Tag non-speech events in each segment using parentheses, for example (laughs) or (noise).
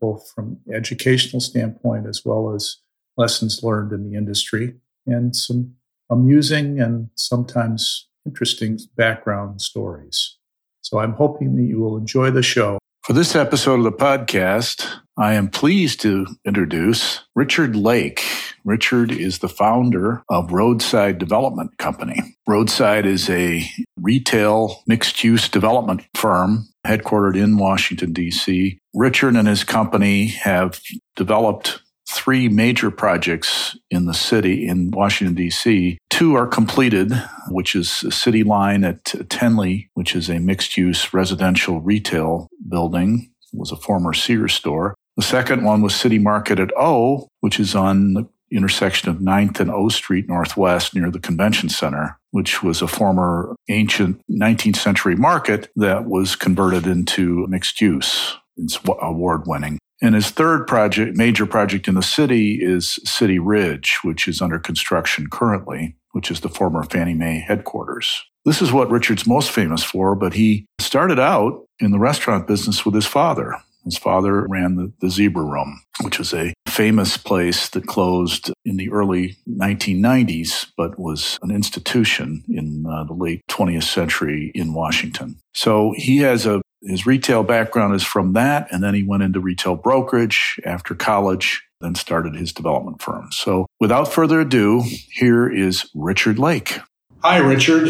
both from educational standpoint as well as lessons learned in the industry, and some amusing and sometimes interesting background stories. So I'm hoping that you will enjoy the show. For this episode of the podcast, I am pleased to introduce Richard Lake. Richard is the founder of Roadside Development Company. Roadside is a retail mixed use development firm headquartered in Washington, D.C. Richard and his company have developed three major projects in the city in Washington, D.C. Two are completed, which is a city line at Tenley, which is a mixed use residential retail building. It was a former Sears store. The second one was City Market at O, which is on the intersection of 9th and O Street Northwest near the convention center, which was a former ancient 19th century market that was converted into mixed use. It's award winning. And his third project, major project in the city is City Ridge, which is under construction currently, which is the former Fannie Mae headquarters. This is what Richard's most famous for, but he started out in the restaurant business with his father. His father ran the, the Zebra Room, which was a famous place that closed in the early 1990s, but was an institution in uh, the late 20th century in Washington. So he has a his retail background is from that, and then he went into retail brokerage after college, then started his development firm. So, without further ado, here is Richard Lake. Hi, Richard.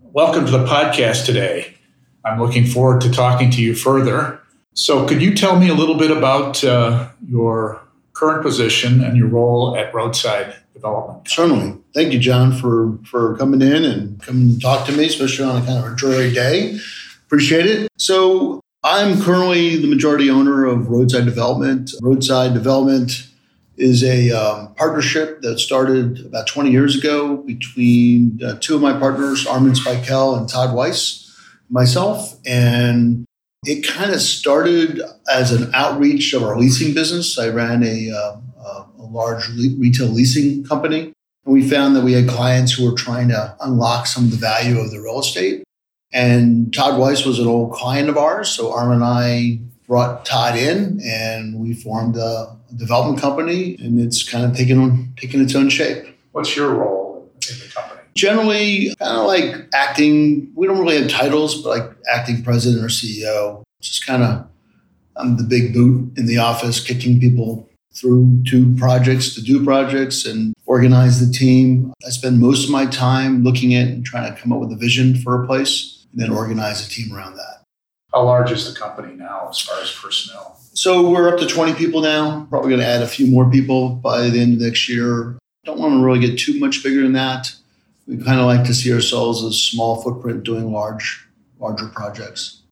Welcome to the podcast today. I'm looking forward to talking to you further. So, could you tell me a little bit about uh, your current position and your role at Roadside Development? Certainly. Thank you, John, for for coming in and coming to talk to me, especially on a kind of a dreary day. Appreciate it. So I'm currently the majority owner of Roadside Development. Roadside Development is a um, partnership that started about 20 years ago between uh, two of my partners, Armin Spikel and Todd Weiss, myself. And it kind of started as an outreach of our leasing business. I ran a, uh, a large retail leasing company. And we found that we had clients who were trying to unlock some of the value of the real estate. And Todd Weiss was an old client of ours. So Armin and I brought Todd in and we formed a development company and it's kind of taken, taken its own shape. What's your role? Generally, kind of like acting, we don't really have titles, but like acting president or CEO. Just kind of, I'm the big boot in the office, kicking people through to projects to do projects and organize the team. I spend most of my time looking at and trying to come up with a vision for a place and then organize a team around that. How large is the company now as far as personnel? So we're up to 20 people now. Probably going to add a few more people by the end of next year. Don't want to really get too much bigger than that. We kind of like to see ourselves as small footprint doing large, larger projects.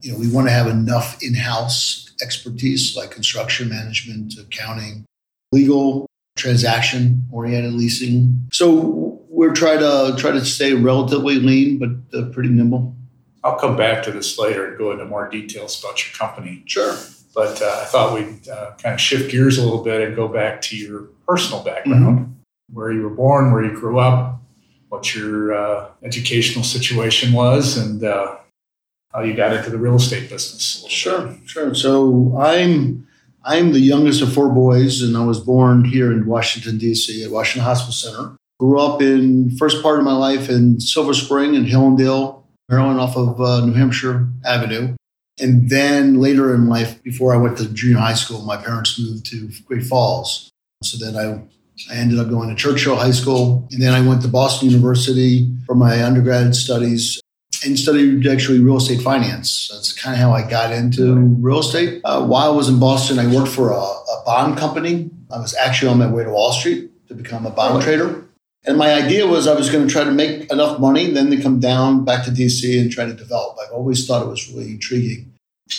You know, we want to have enough in-house expertise like construction management, accounting, legal, transaction oriented leasing. So we're trying to try to stay relatively lean, but uh, pretty nimble. I'll come back to this later and go into more details about your company. Sure. But uh, I thought we'd uh, kind of shift gears a little bit and go back to your personal background, mm-hmm. where you were born, where you grew up, what your uh, educational situation was, and uh, how you got into the real estate business. Sure, sure. So I'm I'm the youngest of four boys, and I was born here in Washington, D.C., at Washington Hospital Center. Grew up in first part of my life in Silver Spring and Hillendale, Maryland, off of uh, New Hampshire Avenue. And then later in life, before I went to junior high school, my parents moved to Great Falls. So then I, I ended up going to Churchill High School. And then I went to Boston University for my undergrad studies and studied actually real estate finance. That's kind of how I got into real estate. Uh, while I was in Boston, I worked for a, a, bond company. I was actually on my way to Wall Street to become a bond trader. And my idea was I was going to try to make enough money, then to come down back to DC and try to develop. I've always thought it was really intriguing.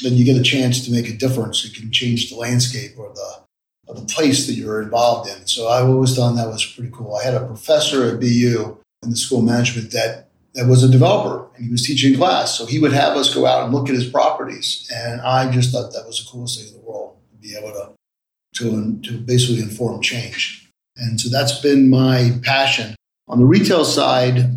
Then you get a chance to make a difference. You can change the landscape or the of the place that you're involved in. So I always thought that was pretty cool. I had a professor at BU in the school management that that was a developer and he was teaching class. So he would have us go out and look at his properties. And I just thought that was the coolest thing in the world to be able to, to, to basically inform change. And so that's been my passion. On the retail side,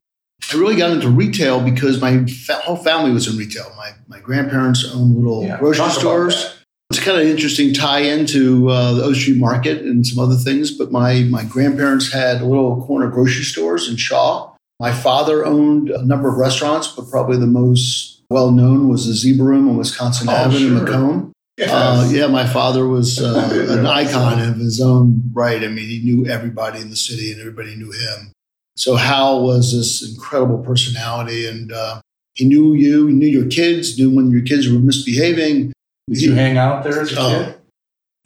I really got into retail because my fa- whole family was in retail. My, my grandparents owned little Yeah, grocery stores. It's kind of interesting tie into uh, the O Street Market and some other things. But my my grandparents had little corner grocery stores in Shaw. My father owned a number of restaurants, but probably the most well known was the Zebra Room on Wisconsin Oh, Avenue in sure. Macomb. Yes. Uh, yeah, my father was (laughs) uh, an icon of his own right. I mean, he knew everybody in the city, and everybody knew him. So Hal was this incredible personality, and uh, he knew you, he knew your kids, knew when your kids were misbehaving. Did you hang out there as a Oh, kid?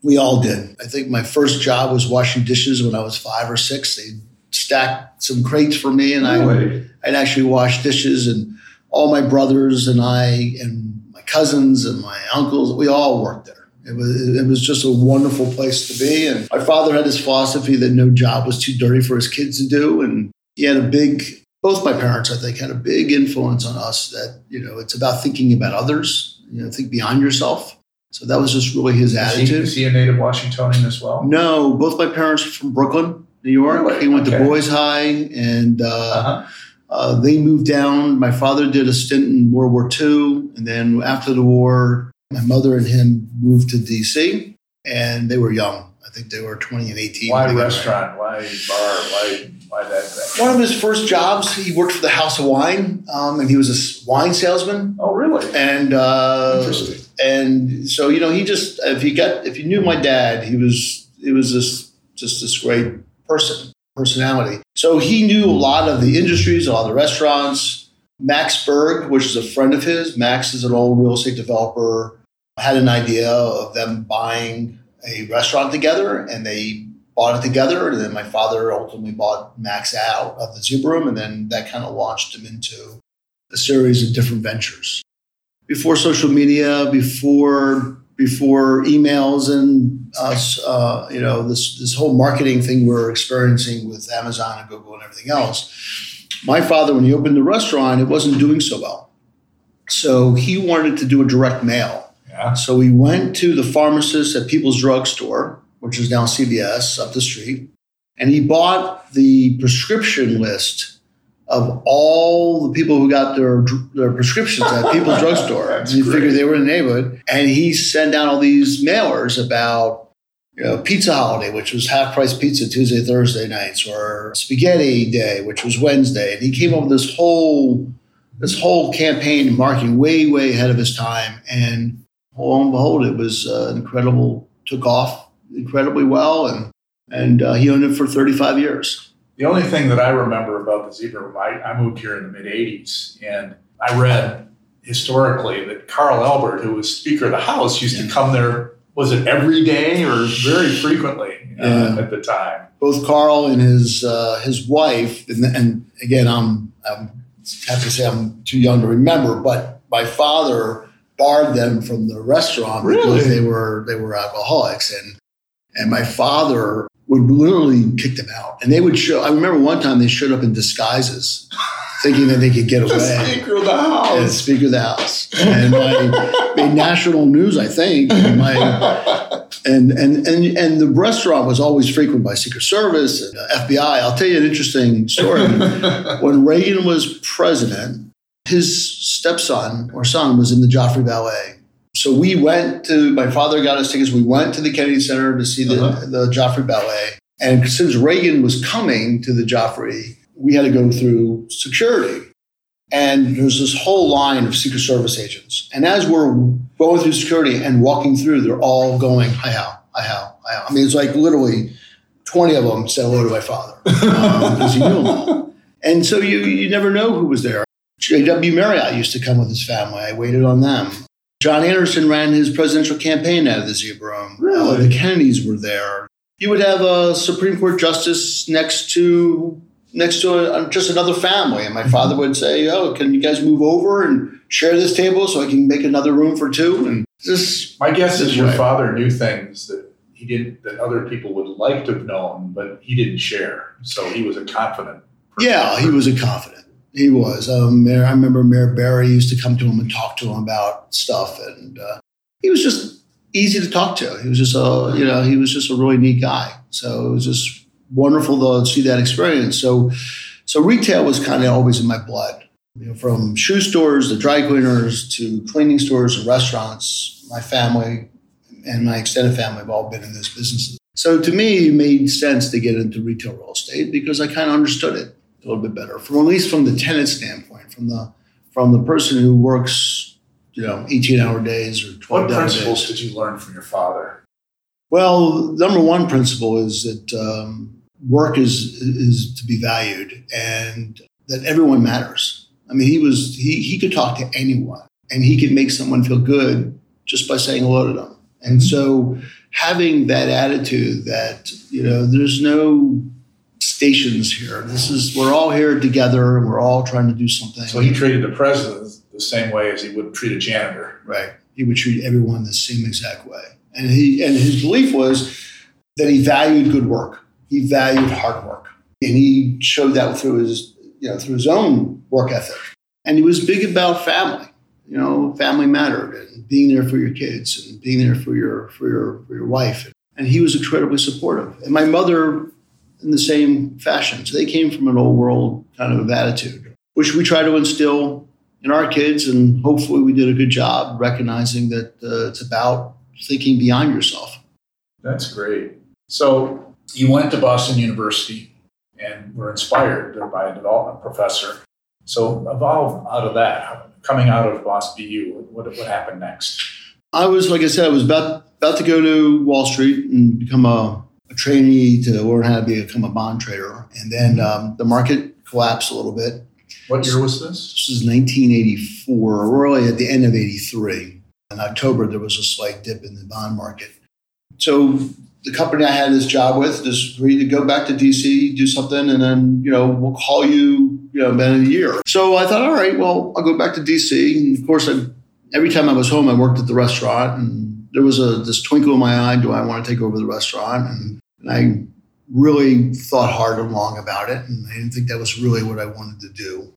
we all did. I think my first job was washing dishes when I was five or six. They stacked some crates for me, and I? I'd actually wash dishes, and all my brothers and I and my cousins and my uncles, we all worked there. It was it was just a wonderful place to be. And my father had this philosophy that no job was too dirty for his kids to do, and he had a big. Both my parents, I think, had a big influence on us. That you know, it's about thinking about others. You know, think beyond yourself. So that was just really his Is he, attitude. is he a native Washingtonian as well? No, both my parents are from Brooklyn, New York. Really? He went Okay. to Boys High, and uh, Uh-huh. uh, they moved down. My father did a stint in World War II, and then after the war, my mother and him moved to DC, and they were young. I think they were 20 and 18. Why restaurant? Why bar? Why why that. One of his first jobs, he worked for the House of Wine, um, and he was a wine salesman. Oh, really? And uh, Interesting. And so you know, he just if you got if you knew my dad, he was he was this just this great person personality. So he knew a lot of the industries, a lot of the restaurants. Max Berg, which is a friend of his, Max is an old real estate developer, had an idea of them buying a restaurant together, and they bought it together. And then my father ultimately bought Max out of the Zebra Room, and then that kind of launched him into a series of different ventures before social media, before before emails and us, uh, you know, this this whole marketing thing we're experiencing with Amazon and Google and everything else. My father, when he opened the restaurant, it wasn't doing so well, so he wanted to do a direct mail. Yeah. So we went to the pharmacist at People's Drug Store, which is now CVS up the street, and he bought the prescription list of all the people who got their their prescriptions at People's (laughs) Drug Store. That's and he figured they were in the neighborhood, and he sent out all these mailers about. You know, Pizza Holiday, which was half price pizza Tuesday, Thursday nights, or Spaghetti Day, which was Wednesday, and he came up with this whole this whole campaign and marketing way, way ahead of his time. And lo and behold, it was uh, incredible. Took off incredibly well, and and uh, he owned it for 35 years. The only thing that I remember about the Zebra Room, I, I moved here in the mid 80s, and I read historically that Carl Albert, who was Speaker of the House, used to come there, was it every day or very frequently uh, at the time? Both Carl and his uh, his wife, and, and again, I'm, I'm have to say I'm too young to remember, but my father barred them from the restaurant because they were they were alcoholics, and and my father would literally kick them out, and they would show. I remember one time they showed up in disguises, thinking that they could get (laughs) The away. Speaker of the House. Speaker of the House, and my, made national news, I think. And, my, and and and and the restaurant was always frequented by Secret Service and FBI. I'll tell you an interesting story. when Reagan was president, his stepson or son was in the Joffrey Ballet. So we went to my father got us tickets. We went to the Kennedy Center to see the, Uh-huh. the Joffrey Ballet. And since Reagan was coming to the Joffrey, we had to go through security. And there's this whole line of Secret Service agents. And as we're going through security and walking through, they're all going, hi, Hal, hi, Hal, hi, Hal. I mean, it's like literally 20 of them said hello to my father (laughs) because he knew them all. And so you, you never know who was there. J.W. Marriott used to come with his family. I waited on them. John Anderson ran his presidential campaign out of the Zebra Room. Really? Uh, the Kennedys were there. You would have a Supreme Court justice next to next to a, just another family, and my father would say, "Oh, can you guys move over and share this table so I can make another room for two? And just My guess is your Right. father knew things that he he didn't that other people would like to have known, but he didn't share. So he was a confident. Person. Yeah, he was a confident. He was. Um, Mayor, I remember Mayor Barry used to come to him and talk to him about stuff, and uh, he was just easy to talk to. He was just a, you know, he was just a really neat guy. So it was just wonderful to see that experience. So, so retail was kind of always in my blood. You know, from shoe stores to dry cleaners to cleaning stores and restaurants. My family and my extended family have all been in those businesses. So to me, it made sense to get into retail real estate because I kind of understood it a little bit better, from at least from the tenant standpoint, from the from the person who works, you know, 18 hour days or 12 What principles days. did you learn from your father? Well, number one principle is that um, work is is to be valued and that everyone matters. I mean, he was he he could talk to anyone and he could make someone feel good just by saying hello to them. And so having that attitude that, you know, there's no stations here. This is we're all here together we're all trying to do something. So he treated the president the same way as he would treat a janitor. Right. He would treat everyone the same exact way. And he and his belief was that he valued good work. He valued hard work. And he showed that through his, you know, through his own work ethic. And he was big about family. You know, family mattered and being there for your kids and being there for your for your for your wife. And he was incredibly supportive. And my mother in the same fashion. So they came from an old world kind of attitude, which we try to instill in our kids. And hopefully we did a good job recognizing that uh, it's about thinking beyond yourself. That's great. So you went to Boston University and were inspired by a development professor. So evolve out of that. Coming out of Boston BU, what, what happened next? I was, like I said, I was about about to go to Wall Street and become a, a trainee to learn how to become a bond trader. And then um, the market collapsed a little bit. What year was this? This was 1984, really at the end of 83. In October, there was a slight dip in the bond market. So the company I had this job with just agreed to go back to DC, do something, and then, you know, we'll call you, you know, in a year. So I thought, all right, well, I'll go back to DC. And of course, I, every time I was home, I worked at the restaurant and there was a this twinkle in my eye. Do I want to take over the restaurant? And, and I really thought hard and long about it. And I didn't think that was really what I wanted to do,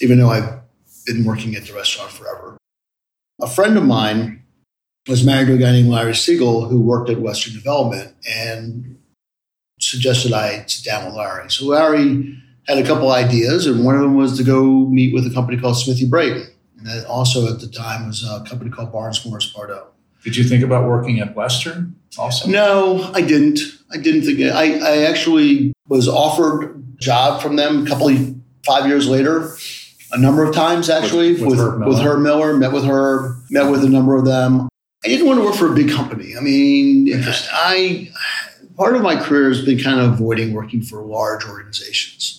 even though I've been working at the restaurant forever. A friend of mine was married to a guy named Larry Siegel who worked at Western Development and suggested I sit down with Larry. So Larry had a couple ideas, and one of them was to go meet with a company called Smithy Braedon. And that also at the time was a company called Barnes Morris Pardo. Did you think about working at Western also? No, I didn't. I didn't think it. I, I actually was offered a job from them a couple of five years later, a number of times actually With- with Herb Miller? with Herb Miller. Met with her, met with a number of them. I didn't want to work for a big company. I mean, I part of my career has been kind of avoiding working for large organizations.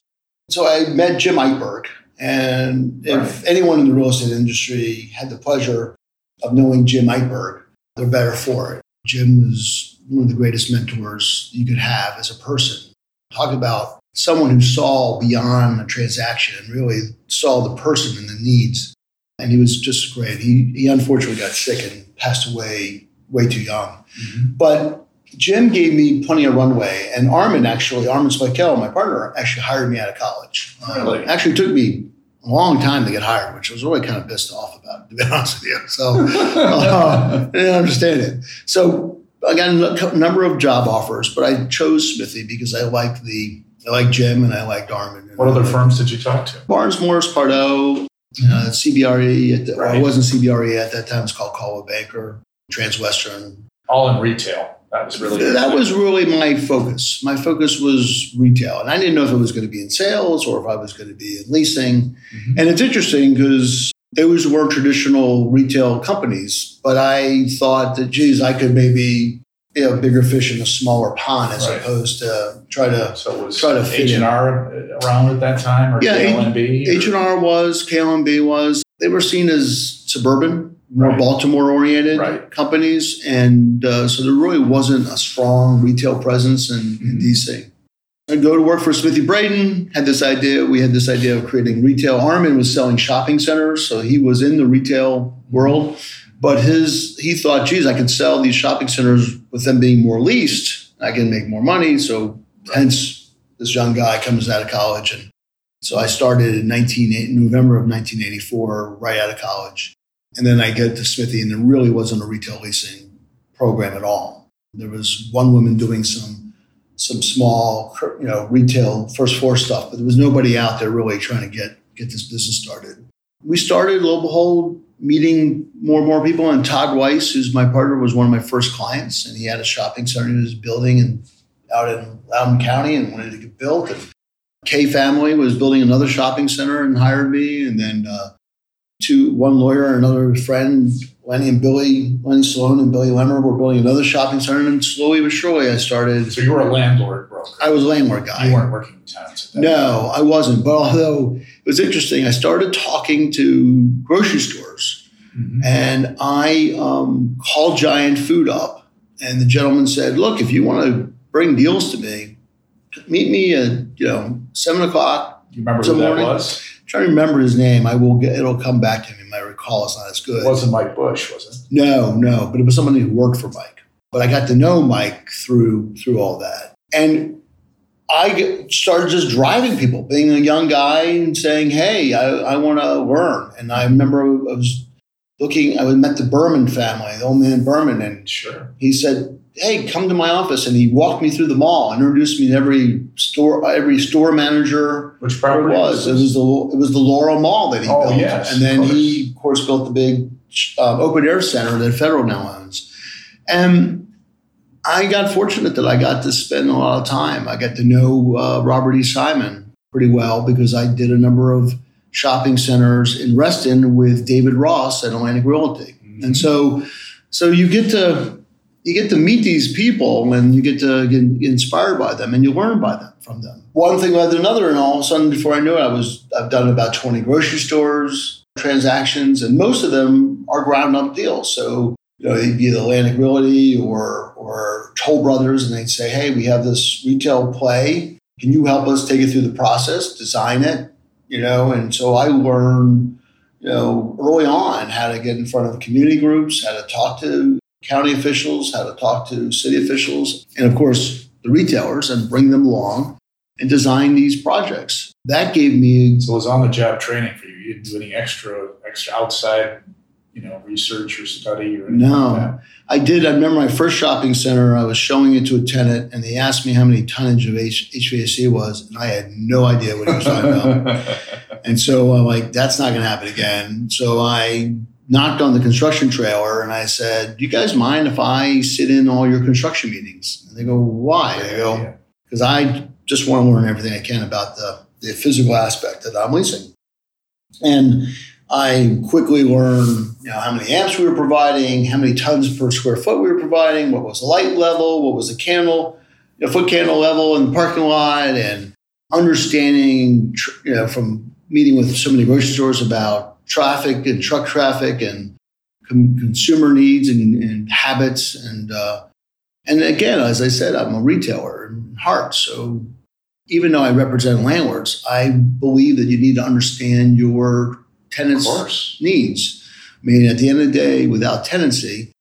So I met Jim Eichberg, and if Right. anyone in the real estate industry had the pleasure of knowing Jim Eichberg, they're better for it. Jim was one of the greatest mentors you could have as a person. Talk about someone who saw beyond a transaction and really saw the person and the needs. And he was just great. He, he unfortunately got sick and passed away way too young. Mhm. But Jim gave me plenty of runway. And Armin actually, Armin Spikel, my partner, actually hired me out of college. Really? actually took me a long time to get hired, which I was really kind of pissed off about, to be (laughs) honest with you. So uh, I didn't understand it. So I got a number of job offers, but I chose Smithy because I liked the I liked Jim and I liked Armin. What other firms did you talk to? Barnes Morris Pardo, uh, CBRE. At the, well, it wasn't CBRE at that time. It's called Coldwell Banker, Transwestern. All in retail. That was really That was really my focus. My focus was retail, and I didn't know if it was going to be in sales or if I was going to be in leasing. Mhm. And it's interesting because those were traditional retail companies, but I thought that, geez, I could maybe be a bigger fish in a smaller pond as Right. opposed to try to. So it was Try to H in. and R around at that time, or Yeah? H and R was, KLNB was. They were seen as suburban, more Right. Baltimore oriented Right. companies, and uh, so there really wasn't a strong retail presence in, in Mhm. DC. I go to work for Smithy Braedon. Had this idea. We had this idea of creating retail. Armin was selling shopping centers, so he was in the retail world. But his he thought, geez, I could sell these shopping centers with them being more leased. I can make more money. So hence this young guy comes out of college and so I started in 19, November of 1984, right out of college. And then I get to Smithy, and there really wasn't a retail leasing program at all. There was one woman doing some some small, you know, retail first floor stuff, but there was nobody out there really trying to get get this business started. We started Lo and Behold meeting more and more people, and Todd Weiss, who's my partner, was one of my first clients, and he had a shopping center in his building and out in Loudoun County and wanted to get built. And K family was building another shopping center and hired me, and then uh, two, one lawyer and another friend, Lenny and Billy, Lenny Sloan and Billy Lemmer, were building another shopping center, and slowly but surely, I started. So you were a landlord broker. I was a landlord guy. You weren't working tenants. no, I wasn't. But although it was interesting, I started talking to grocery stores, mm-hmm. and I um, called Giant Food up, and the gentleman said, "Look, if you want to bring deals to me." meet me at you know seven o'clock. Do you remember who morning. that was? I'm trying to remember his name. I will get. It'll come back to me. My recall is not as good. It wasn't Mike Bush, was it? No, no. But it was somebody who worked for Mike. But I got to know Mike through through all that, and I started just driving people, being a young guy and saying, "Hey, I, I want to learn." And I remember I was looking. I met the Berman family, the old man Berman, and sure. he said, hey, come to my office. And he walked me through the mall, introduced me to every store, every store manager. Which property it was? It was the it was the Laurel Mall that he oh, built. Yes, and then he, of course, built the big uh, open air center that Federal now owns. And I got fortunate that I got to spend a lot of time. I got to know uh, Robert E. Simon pretty well because I did a number of shopping centers in Reston with David Ross at Atlantic Realty. Mm-hmm. And so, so you get to you get to meet these people and you get to get inspired by them and you learn by them from them. One thing led to another, and all of a sudden, before I knew it, I was I've done about twenty grocery stores transactions, and most of them are ground up deals. So you know, they'd be the Atlantic Realty or or Toll Brothers, and they'd say, "Hey, we have this retail play. Can you help us take it through the process, design it?" You know, and so I learned you know, early on how to get in front of community groups, how to talk to county officials, how to talk to city officials, and of course, the retailers and bring them along and design these projects. That gave me. So it was on the job training for you. You didn't do any extra, extra outside, you know, research or study or anything no, like I did. I remember my first shopping center. I was showing it to a tenant, and they asked me how many tonnage of H- HVAC was, and I had no idea what he was talking about. (laughs) and so I'm like, that's not going to happen again. So I knocked on the construction trailer and I said, Do you guys mind if I sit in all your construction meetings? And they go, Why? I go, Because I just want to learn everything I can about the, the physical aspect that I'm leasing. And I quickly learned you know, how many amps we were providing, how many tons per square foot we were providing, what was the light level, what was the candle, you know, foot candle level in the parking lot, and understanding you know, from meeting with so many grocery stores about traffic and truck traffic and com- consumer needs and, and habits. And, uh, and again, as I said, I'm a retailer in heart. So even though I represent landlords, I believe that you need to understand your tenants' needs. I mean, at the end of the day, without tenancy,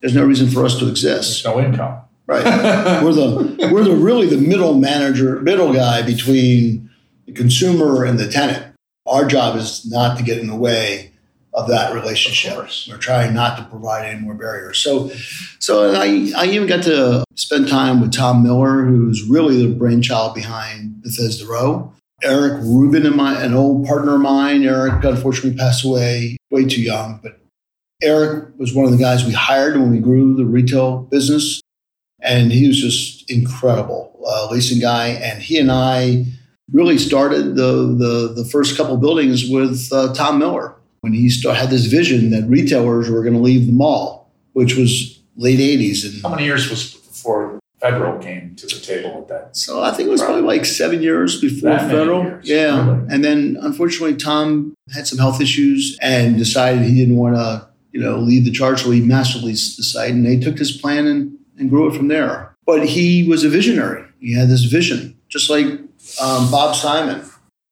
there's no reason for us to exist. There's no income. Right. (laughs) we're the we're the really the middle manager, middle guy between the consumer and the tenant our job is not to get in the way of that relationship. Of We're trying not to provide any more barriers. So, so I, I even got to spend time with Tom Miller, who's really the brainchild behind Bethesda Row. Eric Rubin, my an old partner of mine. Eric unfortunately passed away way too young, but Eric was one of the guys we hired when we grew the retail business, and he was just incredible uh, leasing guy. And he and I really started the, the, the first couple buildings with uh, Tom Miller when he start, had this vision that retailers were going to leave the mall, which was late 80s. And How many years was before Federal came to the table with that? So I think it was probably, probably like seven years before Federal. Years, yeah. Really? And then unfortunately, Tom had some health issues and decided he didn't want to, you know, lead the charge. So he master leased the site and they took his plan and, and grew it from there. But he was a visionary. He had this vision, just like um, Bob Simon,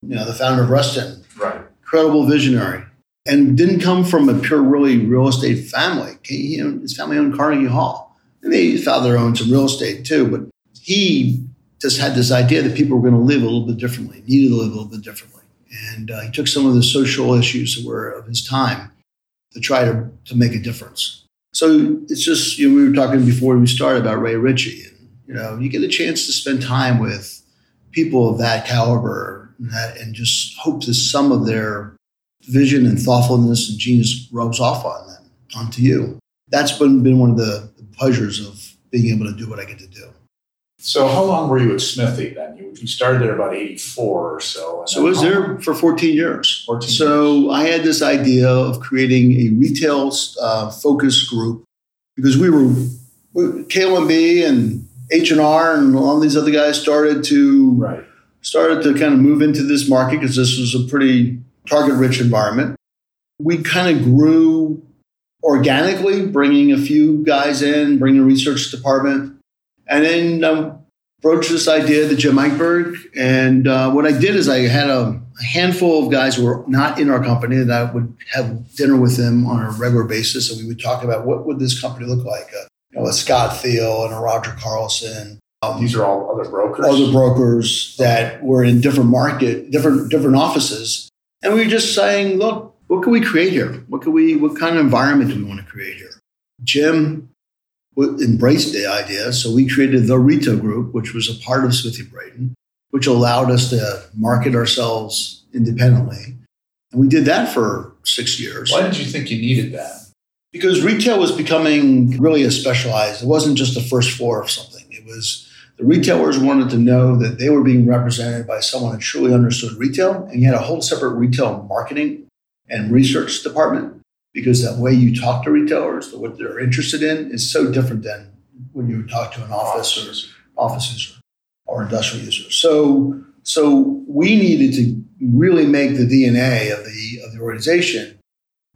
you know, the founder of Reston, Right. Incredible visionary. and didn't come from a pure, really real estate family. He, his family owned Carnegie Hall, and they father owned some real estate too. But he just had this idea that people were going to live a little bit differently, needed to live a little bit differently, and uh, he took some of the social issues that were of his time to try to to make a difference. So it's just you know we were talking before we started about Ray Ritchie, and you know you get a chance to spend time with people of that caliber and, that, and just hope that some of their vision and thoughtfulness and genius rubs off on them, onto you. That's been, been one of the pleasures of being able to do what I get to do. So, how long were you at Smithy then? You, you started there about 84 or so. So, I was there for 14 years. 14 so, years. I had this idea of creating a retail uh, focus group because we were, KLMB and H&R and all these other guys started to right. started to kind of move into this market because this was a pretty target rich environment. We kind of grew organically, bringing a few guys in, bringing a research department, and then um, broached this idea to Jim Eichberg. And uh, what I did is I had a, a, handful of guys who were not in our company that I would have dinner with them on a regular basis, and we would talk about what would this company look like. Uh, you know, a Scott Thiel and a Roger Carlson. Um, These are all other brokers. Other brokers that were in different market, different different offices, and we were just saying, look, what can we create here? What can we? What kind of environment do we want to create here? Jim embraced the idea, so we created the Retail Group, which was a part of Smithy Braedon, which allowed us to market ourselves independently, and we did that for six years. Why did you think you needed that? Because retail was becoming really a specialized. It wasn't just the first floor of something. It was the retailers wanted to know that they were being represented by someone who truly understood retail, and you had a whole separate retail marketing and research department because the way you talk to retailers, the what they're interested in, is so different than when you talk to an office or office user or industrial user. So, so we needed to really make the DNA of the of the organization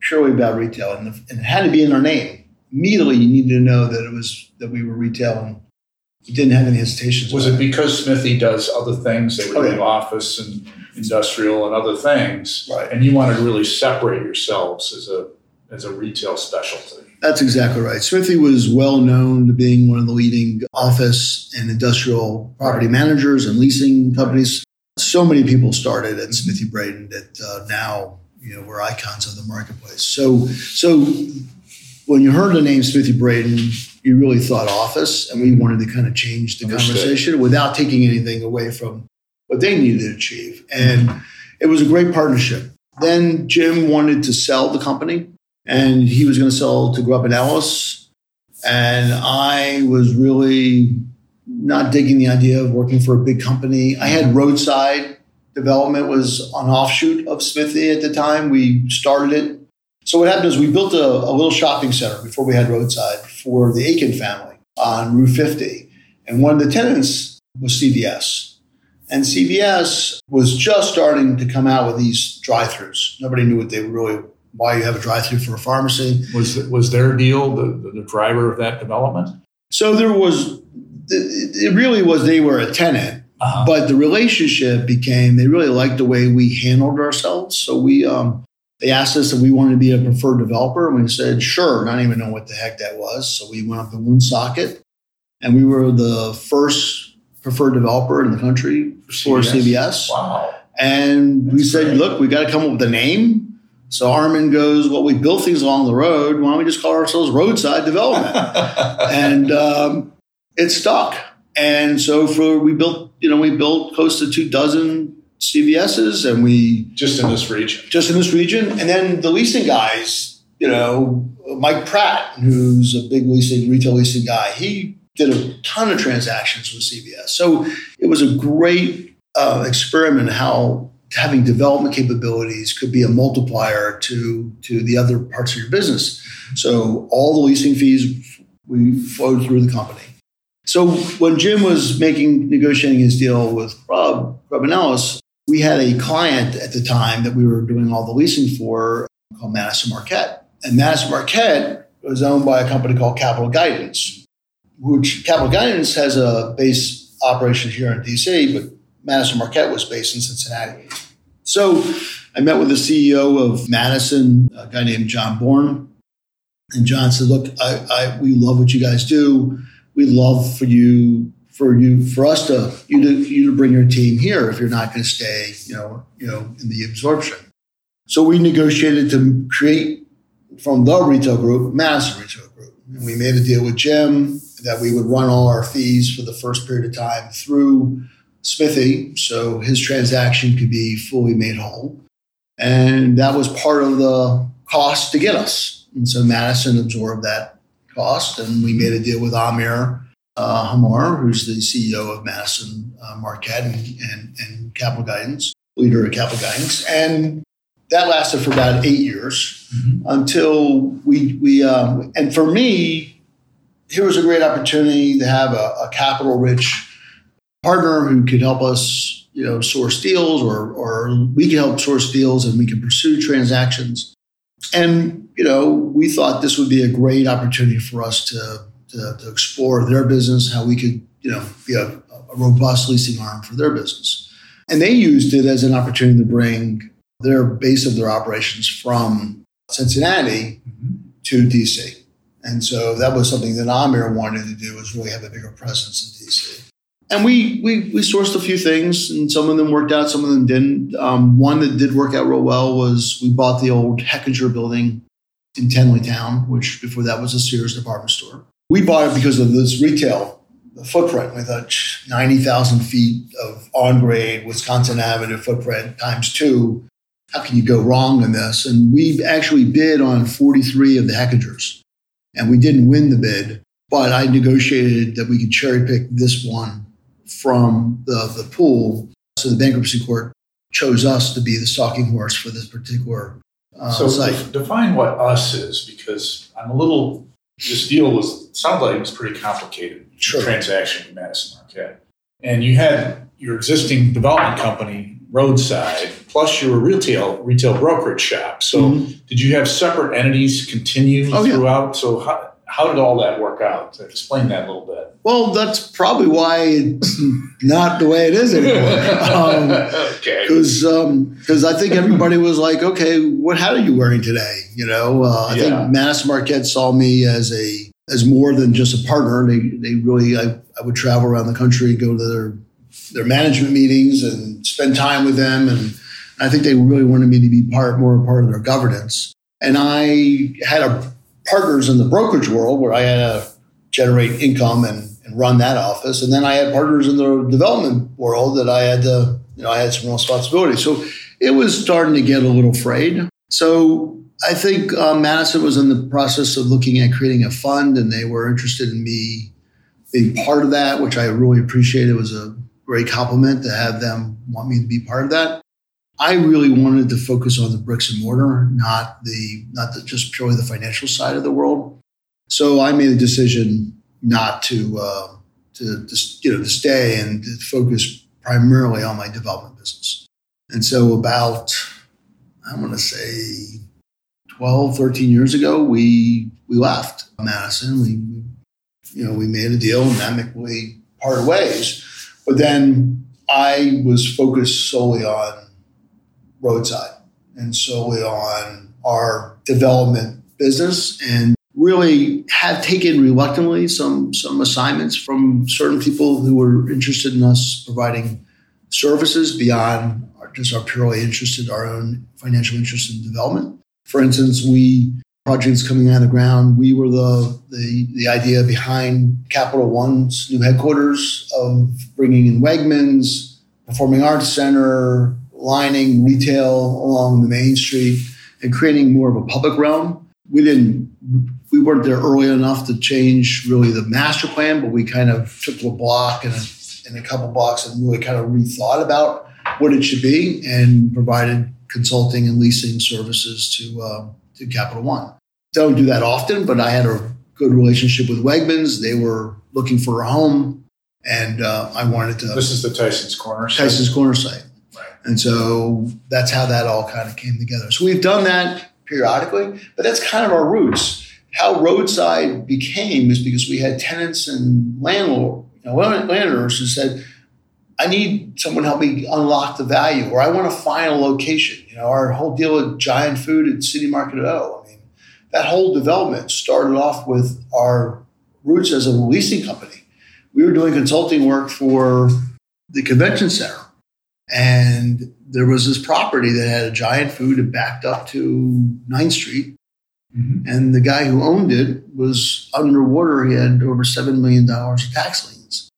purely about retail, and, the, and it had to be in our name. Immediately, you needed to know that it was that we were retail and he didn't have any hesitations. Was it because Smithy does other things? They were Oh, yeah. doing office and industrial and other things, Right. and you wanted to really separate yourselves as a as a retail specialty. That's exactly right. Smithy was well known to being one of the leading office and industrial property managers and leasing companies. So many people started at Smithy Braedon that uh, now you know we're icons of the marketplace. So so when you heard the name Smithy Braedon, you really thought office, and we wanted to kind of change the Understood. conversation without taking anything away from what they needed to achieve. And it was a great partnership. Then Jim wanted to sell the company and he was going to sell to Grubb and Ellis. And I was really not digging the idea of working for a big company. I had roadside development was an offshoot of Smithy at the time. We started it. So what happened is we built a, a little shopping center before we had roadside for the Aiken family on Route 50. And one of the tenants was CVS. And CVS was just starting to come out with these drive-throughs. Nobody knew what they were really why you have a drive-through for a pharmacy. Was was their deal the, the, the driver of that development? So there was it really was they were a tenant, Uh-huh. but the relationship became they really liked the way we handled ourselves. So we um they asked us if we wanted to be a preferred developer, and we said sure. Not even know what the heck that was. So we went up to Woonsocket, and we were the first preferred developer in the country for CVS. Wow. And we said, great. look, we got to come up with a name. So Armin goes, well, we built things along the road. Why don't we just call ourselves Roadside Development? (laughs) and um, it stuck. And so for we built, you know, we built close to two dozen CVSs, and we Just in this region. just in this region. And then the leasing guys, you know, Mike Pratt, who's a big leasing retail leasing guy, he did a ton of transactions with CVS. So it was a great uh, experiment how having development capabilities could be a multiplier to to the other parts of your business. So all the leasing fees we flowed through the company. So when Jim was making negotiating his deal with Grubb, Grubb and Ellis, we had a client at the time that we were doing all the leasing for called Madison Marquette. And Madison Marquette was owned by a company called Capital Guidance, which Capital Guidance has a base operation here in DC, but Madison Marquette was based in Cincinnati. So I met with the CEO of Madison, a guy named John Bourne. And John said, look, I, I, we love what you guys do. We'd love for you, for you, for us to, you to, you to bring your team here if you're not going to stay, you know, you know, in the absorption. So we negotiated to create from the retail group, Madison Retail Group. And we made a deal with Jim that we would run all our fees for the first period of time through Smithy, so his transaction could be fully made whole. And that was part of the cost to get us. And so Madison absorbed that cost, and we made a deal with Amir uh, Hammour, who's the CEO of Madison uh, Marquette and, and, and, Capital Guidance, leader of Capital Guidance. And that lasted for about eight years mm-hmm. until we, we um, and for me, here was a great opportunity to have a, a capital rich partner who could help us, you know, source deals or, or we can help source deals and we can pursue transactions. And, you know, we thought this would be a great opportunity for us to, to, to explore their business, how we could, you know, be a, a robust leasing arm for their business. And they used it as an opportunity to bring their base of their operations from Cincinnati mm-hmm. to DC. And so that was something that Amir wanted to do was really have a bigger presence in DC and we, we we sourced a few things, and some of them worked out, some of them didn't. Um, one that did work out real well was we bought the old Hechinger building in Tenleytown, which before that was a Sears department store. We bought it because of this retail footprint with a 90,000 feet of on grade Wisconsin Avenue footprint times two. How can you go wrong in this? And we actually bid on 43 of the Hechingers, and we didn't win the bid, but I negotiated that we could cherry pick this one from the, the pool. So the bankruptcy court chose us to be the stalking horse for this particular uh, so site. define what us is because I'm a little. This deal was sounds like it was pretty complicated sure. transaction with Madison Marquette, and you had your existing development company roadside plus your retail retail brokerage shop. So mm-hmm. did you have separate entities continue oh, throughout? Yeah. So how, how did all that work out? Explain that a little bit. Well, that's probably why it's not the way it is anymore. (laughs) Um, okay. Because because um, I think everybody was like, okay, what hat are you wearing today? You know, uh, I yeah. think Madison Marquette saw me as a as more than just a partner. They they really I, I would travel around the country, go to their their management meetings, and spend time with them. And I think they really wanted me to be part more a part of their governance. And I had a partners in the brokerage world where I had to generate income and, and run that office. And then I had partners in the development world that I had to, you know, I had some responsibility. So it was starting to get a little frayed. So I think um, Madison was in the process of looking at creating a fund, and they were interested in me being part of that, which I really appreciated. It was a great compliment to have them want me to be part of that. I really wanted to focus on the bricks and mortar, not the not the, just purely the financial side of the world. So I made a decision not to uh, to, to you know to stay and to focus primarily on my development business. And so about I want to say 12, 13 years ago, we we left Madison. We, you know we made a deal and amicably parted ways. But then I was focused solely on roadside. And solely on our development business and really have taken reluctantly some some assignments from certain people who were interested in us providing services beyond our, just our purely interested our own financial interest in development. For instance we projects coming out of the ground we were the the, the idea behind capital one's new headquarters of bringing in wegmans performing arts center lining retail along the main street and creating more of a public realm. We didn't, we weren't there early enough to change really the master plan, but we kind of took a block and a, and a couple blocks and really kind of rethought about what it should be and provided consulting and leasing services to uh, to Capital One. Don't do that often, but I had a good relationship with Wegmans. They were looking for a home, and uh, I wanted to. This is the Tyson's Corner. Tyson's. Corner site. And so that's how that all kind of came together. So we've done that periodically, but that's kind of our roots. How roadside became is because we had tenants and landlord, you know, landowners who said, I need someone to help me unlock the value, or I want to find a location. You know, our whole deal with Giant Food at City Market at O. I mean, that whole development started off with our roots as a leasing company. We were doing consulting work for the convention center, and there was this property that had a Giant Food and backed up to 9th Street. Mm-hmm. And the guy who owned it was underwater. He had over $7 million of tax liens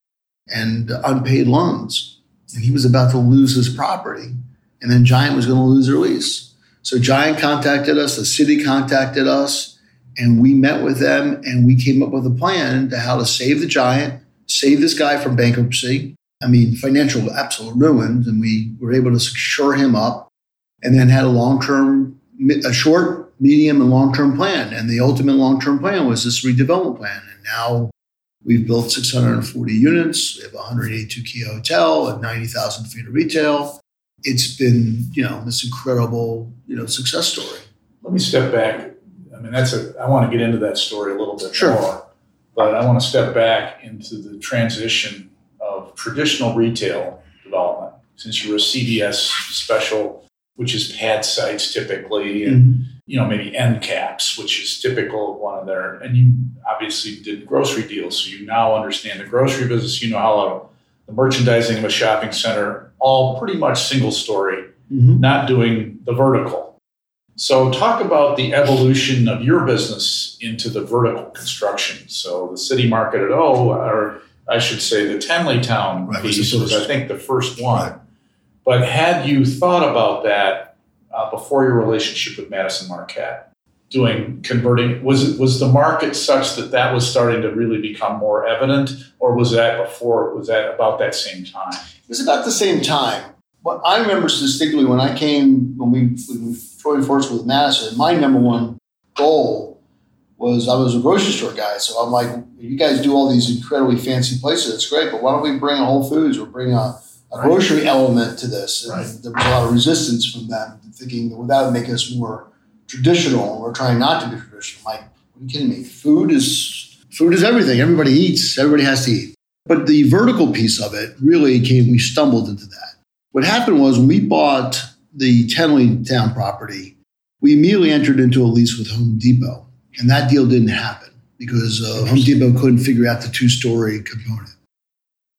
and unpaid loans. And he was about to lose his property. And then Giant was going to lose their lease. So Giant contacted us, the city contacted us, and we met with them and we came up with a plan to how to save the Giant, save this guy from bankruptcy. I mean, financial absolute ruins. And we were able to secure him up and then had a long term, a short, medium, and long term plan. And the ultimate long term plan was this redevelopment plan. And now We've built 640 units. We have 182 key hotel and 90,000 feet of retail. It's been, you know, this incredible, you know, success story. Let me step back. I mean, that's a. I want to get into that story a little bit sure. more, but I want to step back into the transition of traditional retail development. Since you're a CVS special, which is pad sites typically, and mm-hmm you know, maybe end caps, which is typical of one of their, and you obviously did grocery deals. So you now understand the grocery business, you know how the merchandising of a shopping center, all pretty much single story, mm-hmm. not doing the vertical. So talk about the evolution of your business into the vertical construction. So the city market at O, or I should say the Tenleytown right, piece was, I think, the first one. Right. But had you thought about that uh, before your relationship with Madison Marquette? Doing converting was it was the market such that that was starting to really become more evident, or was that before? Was that about that same time? It was about the same time. But I remember distinctly when I came when we when we joined forces with Madison. My number one goal was I was a grocery store guy, so I'm like, you guys do all these incredibly fancy places. It's great, but why don't we bring a Whole Foods or bring a a right. grocery element to this. And right. there was a lot of resistance from them, thinking that without making us more traditional, we're trying not to be traditional. Like, are you kidding me? Food is food is everything. Everybody eats. Everybody has to eat. But the vertical piece of it really came. We stumbled into that. What happened was when we bought the Tenleytown property, we immediately entered into a lease with Home Depot, and that deal didn't happen because uh, Home Depot couldn't figure out the two-story component.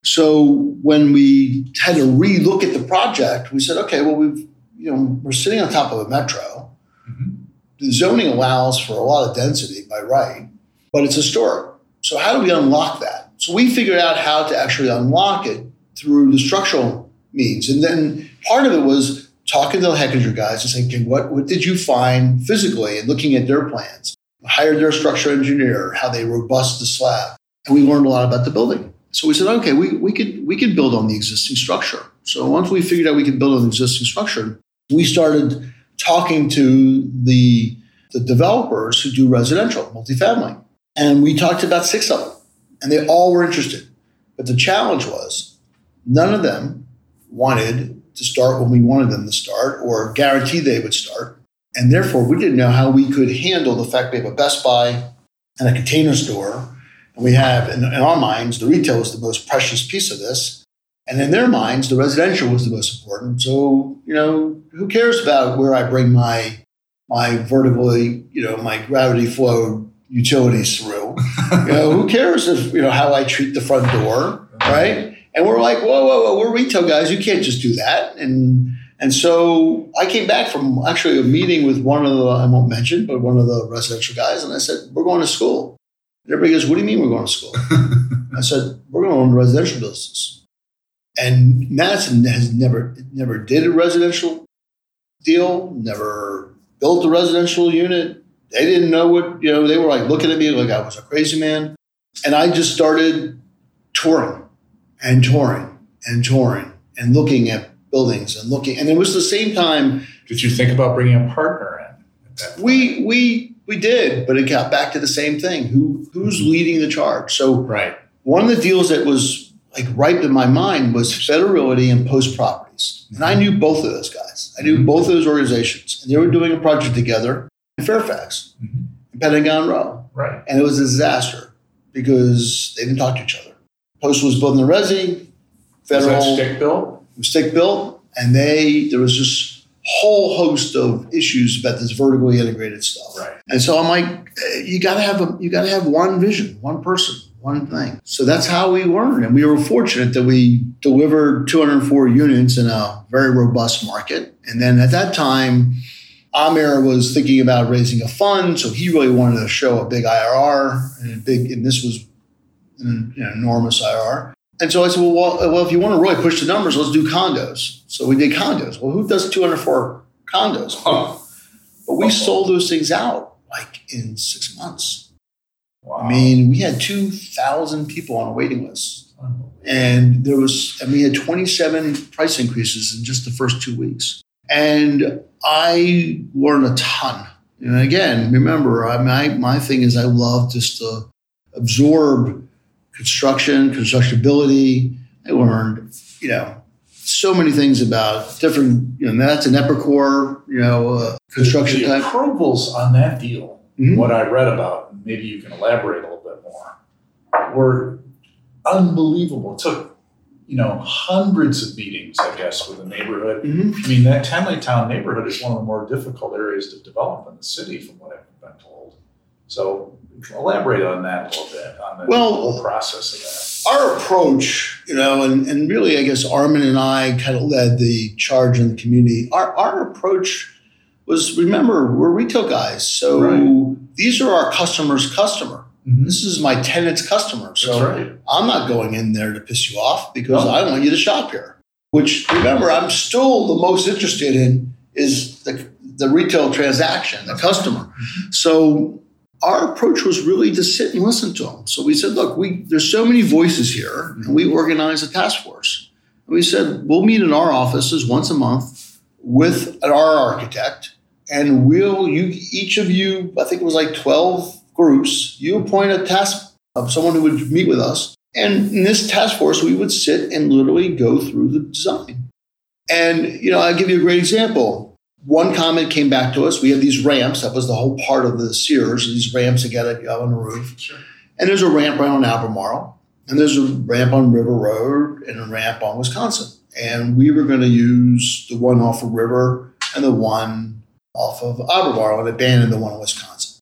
So when we had to relook at the project, we said, okay, well, we've, you know, we're sitting on top of a metro. Mm-hmm. The zoning allows for a lot of density by right, but it's historic. So how do we unlock that? So we figured out how to actually unlock it through the structural means. And then part of it was talking to the Hechinger guys and saying, okay, what, what did you find physically and looking at their plans? Hired their structural engineer, how they robust the slab. And we learned a lot about the building. So we said, okay, we, we could we could build on the existing structure. So once we figured out we could build on the existing structure, we started talking to the the developers who do residential, multifamily. And we talked about six of them, and they all were interested. But the challenge was none of them wanted to start when we wanted them to start or guarantee they would start. And therefore, we didn't know how we could handle the fact we have a Best Buy and a container store and we have, in, in our minds, the retail was the most precious piece of this. And in their minds, the residential was the most important. So, you know, who cares about where I bring my my vertically, you know, my gravity flow utilities through? you know, who cares if you know how I treat the front door, right? And we're like, whoa, whoa, whoa, we're retail guys. You can't just do that. And and so I came back from actually a meeting with one of the I won't mention, but one of the residential guys, and I said, we're going to school. Everybody goes, What do you mean we're going to school? (laughs) I said, We're going to own residential business. And Madison has never never did a residential deal, never built a residential unit. They didn't know what, you know, they were like looking at me like I was a crazy man. And I just started touring and touring and touring and looking at buildings and looking. And it was the same time. Did you think about bringing a partner in? We, we, we did, but it got back to the same thing. Who who's leading the charge? So right. one of the deals that was like right in my mind was Federal Realty and Post Properties. And I knew both of those guys. I knew mm-hmm. both of those organizations. And they were doing a project together in Fairfax, mm-hmm. in Pentagon Row. Right. And it was a disaster because they didn't talk to each other. Post was building the resi, federal. Was that stick built? Was stick built, and they there was this whole host of issues about this vertically integrated stuff. Right. And so I'm like, eh, you got to have a you got to have one vision, one person, one thing. So that's how we learned, and we were fortunate that we delivered 204 units in a very robust market. And then at that time, Amer was thinking about raising a fund, so he really wanted to show a big IRR and a big, and this was an, an enormous IRR. And so I said, well, well, well, if you want to really push the numbers, let's do condos. So we did condos. Well, who does 204 condos? But we sold those things out like in six months. Wow. I mean, we had 2,000 people on a waiting list. And there was, and we had 27 price increases in just the first two weeks. And I learned a ton. And again, remember, I, my, my thing is I love just to absorb construction, constructability. I learned, you know, so many things about different, you know, that's an Epicor, you know, uh, construction the type. approvals on that deal, Mhm. what I read about, maybe you can elaborate a little bit more, were unbelievable. It took, you know, hundreds of meetings, I guess, with the neighborhood. Mhm. I mean, that Tenley Town neighborhood is one of the more difficult areas to develop in the city, from what I've. So elaborate on that a little bit, on the Well- whole process of that. our approach, you know, and, and really, I guess Armin and I kind of led the charge in the community. Our, our approach was remember, we're retail guys. So Right. these are our customer's customer. Mm-hmm. This is my tenant's customer. So right. I'm not going in there to piss you off because No. I want you to shop here. Which remember, I'm still the most interested in is the, the retail transaction, the customer. Mm-hmm. So our approach was really to sit and listen to them. So we said, look, we there's so many voices here, and we organized a task force. And we said we'll meet in our offices once a month with our architect, and we'll you each of you, I think it was like 12 groups, you appoint a task of someone who would meet with us. And in this task force, we would sit and literally go through the design. And, you know, I'll give you a great example. One comment came back to us. We have these ramps. That was the whole part of the Sears, these ramps that get up on the roof. Sure. And there's a ramp right on Albemarle. And there's a ramp on River Road and a ramp on Wisconsin. And we were going to use the one off of River and the one off of Albemarle and abandon the one in Wisconsin.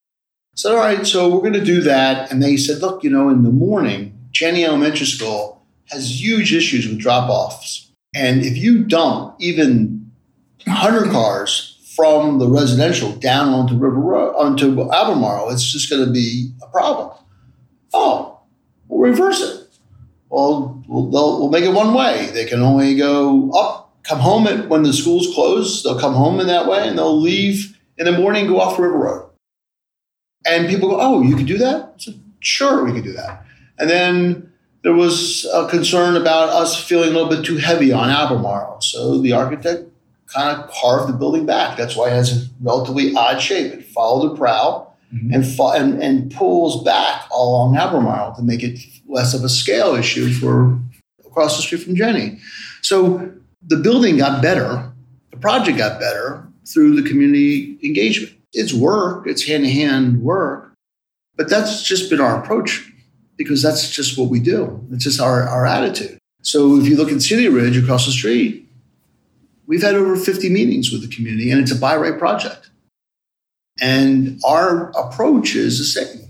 So, all right, so we're going to do that. And they said, look, you know, in the morning, Janney Elementary School has huge issues with drop offs. And if you dump even 100 cars from the residential down onto River Road, onto Albemarle, it's just going to be a problem. Oh, we'll reverse it. Well, we'll, we'll make it one way. They can only go up, come home at, when the schools close. They'll come home in that way, and they'll leave in the morning, go off River Road. And people go, "Oh, you could do that?" "Sure, we could do that." And then there was a concern about us feeling a little bit too heavy on Albemarle, so the architect kind of carved the building back. That's why it has a relatively odd shape. It followed the prow Mhm. and, fo- and and pulls back along Albemarle to make it less of a scale issue for across the street from Janney. So the building got better, the project got better through the community engagement. It's work, it's hand to hand work, but that's just been our approach because that's just what we do. It's just our, our attitude. So if you look at City Ridge across the street, we've had over 50 meetings with the community and it's a buy right project. And our approach is the same.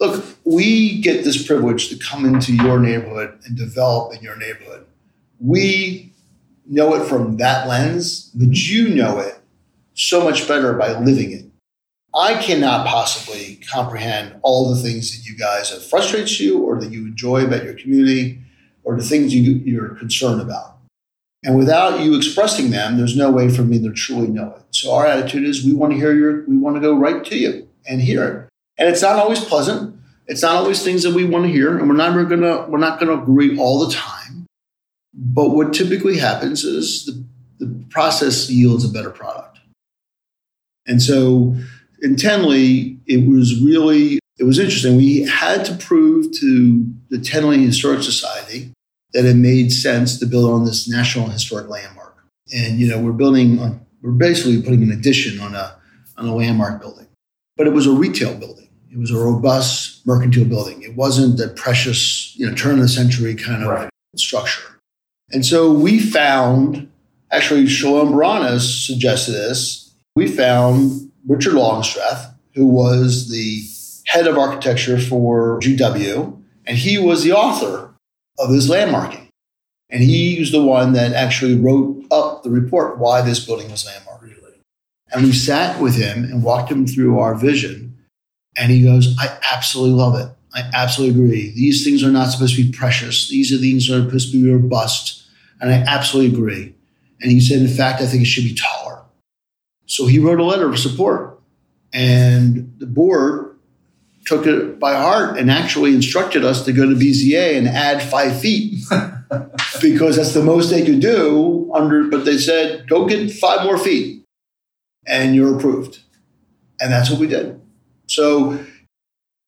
Look, we get this privilege to come into your neighborhood and develop in your neighborhood. We know it from that lens, but you know it so much better by living it. I cannot possibly comprehend all the things that you guys that frustrates you or that you enjoy about your community or the things you, you're concerned about. And without you expressing them, there's no way for me to truly know it. So our attitude is we want to hear your, we want to go right to you and hear it. And it's not always pleasant. It's not always things that we want to hear, and we're not gonna we're not gonna agree all the time. But what typically happens is the, the process yields a better product. And so in Tenley, it was really it was interesting. We had to prove to the Tenley Historic Society that it made sense to build on this national historic landmark. And you know, we're building on we're basically putting an addition on a on a landmark building. But it was a retail building. It was a robust mercantile building. It wasn't a precious, you know, turn of the century kind of Right. structure. And so we found, actually, Shalom Baranes suggested this. We found Richard Longstreth, who was the head of architecture for GW, and he was the author of this landmarking. And he was the one that actually wrote up the report why this building was landmarked. And we sat with him and walked him through our vision. And he goes, I absolutely love it. I absolutely agree. These things are not supposed to be precious. These are things that are supposed to be robust. And I absolutely agree. And he said, in fact, I think it should be taller. So he wrote a letter of support. And the board took it by heart and actually instructed us to go to BZA and add five feet (laughs) because that's the most they could do under, but they said, go get five more feet and you're approved. And that's what we did. So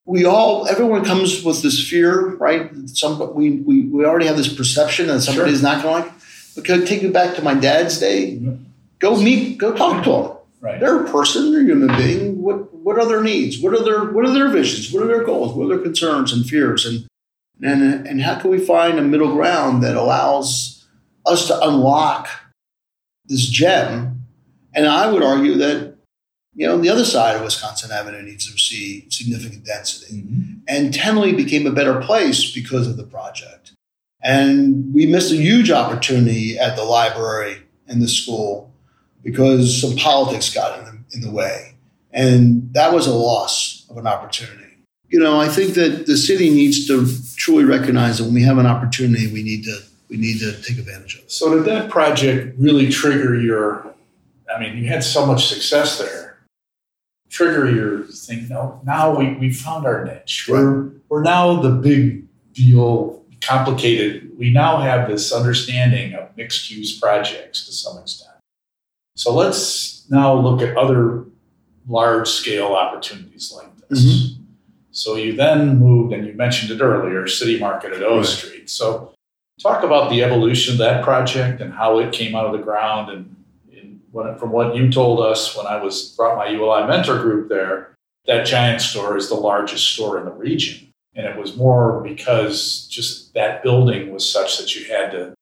we all, everyone comes with this fear, right? Some, we, we, we already have this perception that somebody's sure. not going to like. But could I take you back to my dad's day. Mm-hmm. Go meet, go talk to them. Right. They're a person, they're a human being. What what are their needs? What are their what are their visions? What are their goals? What are their concerns and fears? And and and how can we find a middle ground that allows us to unlock this gem? And I would argue that you know the other side of Wisconsin Avenue needs to see significant density. Mm-hmm. And Tenley became a better place because of the project. And we missed a huge opportunity at the library and the school because some politics got in the, in the way. And that was a loss of an opportunity. You know, I think that the city needs to truly recognize that when we have an opportunity, we need to we need to take advantage of it. So did that project really trigger your I mean, you had so much success there. Trigger your thing, no, now we, we found our niche. Right. We're we're now the big deal, complicated. We now have this understanding of mixed use projects to some extent. So let's now look at other large scale opportunities like this. Mm-hmm. So you then moved, and you mentioned it earlier, City Market at O right. Street. So talk about the evolution of that project and how it came out of the ground. And, when, from what you told us when I was brought my ULI mentor group there, that giant store is the largest store in the region. And it was more because just that building was such that you had to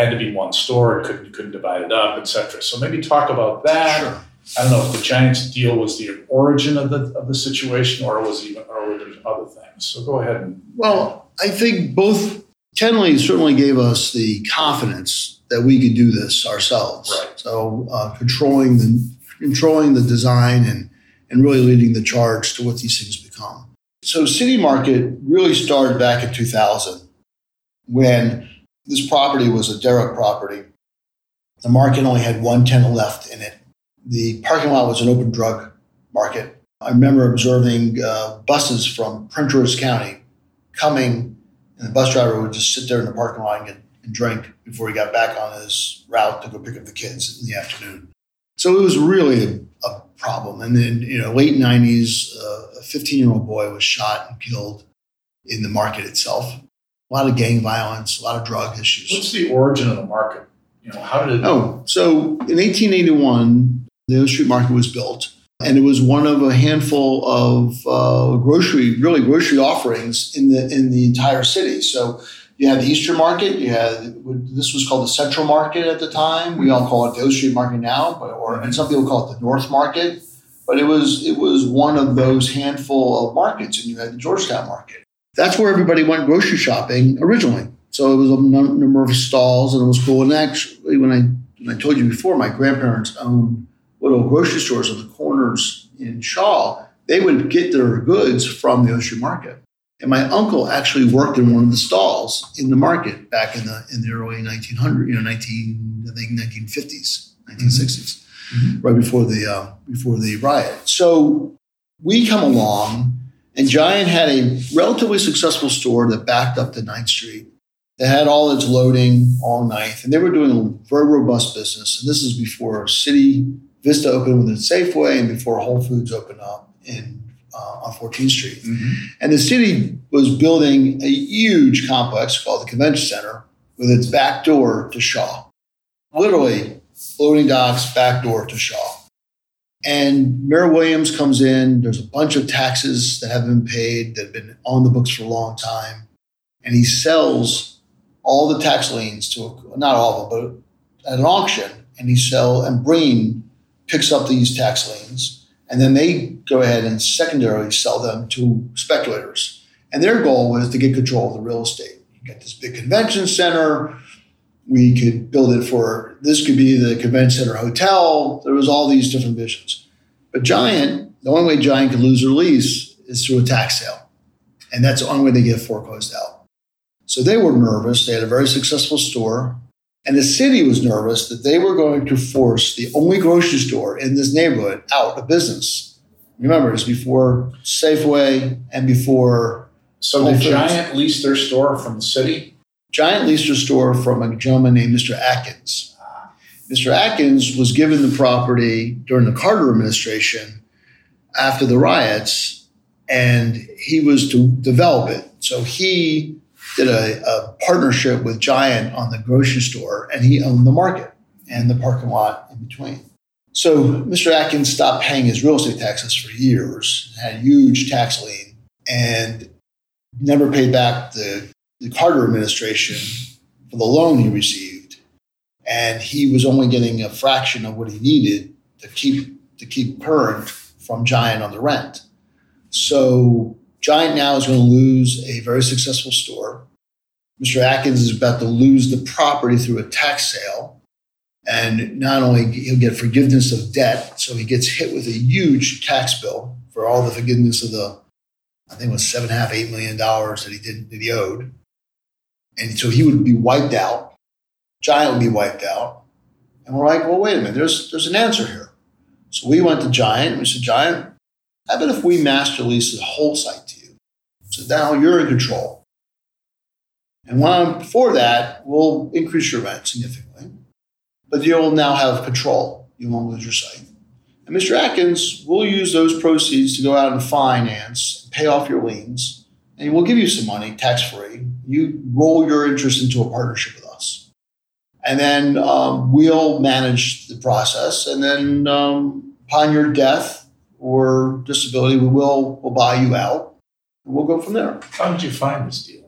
had to be one store, It couldn't couldn't divide it up, etc. So maybe talk about that. Sure. I don't know if the Giants deal was the origin of the of the situation, or was even or were there other things. So go ahead and. Well, I think both Tenley certainly gave us the confidence that we could do this ourselves. Right. So uh, controlling the controlling the design and and really leading the charge to what these things become. So City Market really started back in 2000 when this property was a derelict property. The market only had one tenant left in it. The parking lot was an open drug market. I remember observing uh, buses from Prince County coming, and the bus driver would just sit there in the parking lot and, get, and drink before he got back on his route to go pick up the kids in the afternoon. So it was really a, a problem. And then, you know, late 90s, uh, a 15 year old boy was shot and killed in the market itself a lot of gang violence, a lot of drug issues. What's the origin of the market? You know, how did it? Oh, so in 1881, the O Street Market was built, and it was one of a handful of uh, grocery, really grocery offerings in the in the entire city. So you had the Eastern Market, you had this was called the Central Market at the time. We all call it the O Street Market now, but or and some people call it the North Market. But it was it was one of those handful of markets, and you had the Georgetown Market. That's where everybody went grocery shopping originally. So it was a number of stalls, and it was cool. And actually, when I when I told you before, my grandparents owned little grocery stores on the corners in Shaw. They would get their goods from the Ocean Market. And my uncle actually worked in one of the stalls in the market back in the in the early 1900s, you know, 19 I think 1950s, 1960s, mm-hmm. right before the uh, before the riot. So we come along and Giant had a relatively successful store that backed up to 9th Street that had all its loading all night. And they were doing a very robust business. And this is before City Vista opened with its Safeway and before Whole Foods opened up in uh, on 14th Street. Mm-hmm. And the city was building a huge complex called the Convention Center with its back door to Shaw. Literally, loading docks, back door to Shaw. And Mayor Williams comes in. There's a bunch of taxes that have been paid that have been on the books for a long time. And he sells all the tax liens to not all of them, but at an auction, and he sell and Breen picks up these tax liens, and then they go ahead and secondarily sell them to speculators. And their goal was to get control of the real estate. You get this big convention center. We could build it for this could be the convention center hotel. There was all these different visions. But Giant, the only way Giant could lose their lease is through a tax sale. And that's the only way they get foreclosed out. So they were nervous. They had a very successful store. And the city was nervous that they were going to force the only grocery store in this neighborhood out of business. Remember, it's before Safeway and before. So the Giant leased their store from the city? Giant leased their store from a gentleman named Mr. Atkins. Mr. Atkins was given the property during the Carter administration after the riots, and he was to develop it. So he did a, a, partnership with Giant on the grocery store, and he owned the market and the parking lot in between. So Mr. Atkins stopped paying his real estate taxes for years, had a huge tax lien, and never paid back the, the Carter administration for the loan he received. And he was only getting a fraction of what he needed to keep to keep current from Giant on the rent. So Giant now is going to lose a very successful store. Mr. Atkins is about to lose the property through a tax sale. And not only he'll get forgiveness of debt, so he gets hit with a huge tax bill for all the forgiveness of the, I think it was seven and a half, eight million dollars that he didn't that he owed. And so he would be wiped out. Giant would be wiped out. And we're like, well, wait a minute, there's there's an answer here. So we went to Giant. We said, Giant, how about if we master lease the whole site to you? So now you're in control. And one before that, we'll increase your rent significantly, but you'll now have control. You won't lose your site. And Mr. Atkins, we'll use those proceeds to go out and finance, pay off your liens, and we'll give you some money tax free. You roll your interest into a partnership with us. And then um, we'll manage the process. And then um, upon your death or disability, we will we'll buy you out. And we'll go from there. How did you find this deal?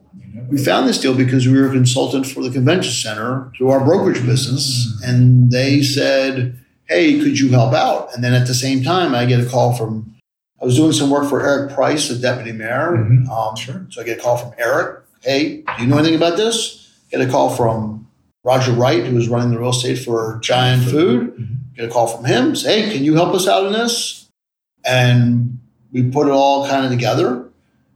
We found this deal because we were a consultant for the convention center through our brokerage business. Mm-hmm. And they said, Hey, could you help out? And then at the same time, I get a call from, I was doing some work for Eric Price, the deputy mayor. Mm-hmm. Um, sure. So I get a call from Eric. Hey, do you know anything about this? Get a call from Roger Wright, who was running the real estate for Giant Food. Mm-hmm. Get a call from him. Say, hey, can you help us out in this? And we put it all kind of together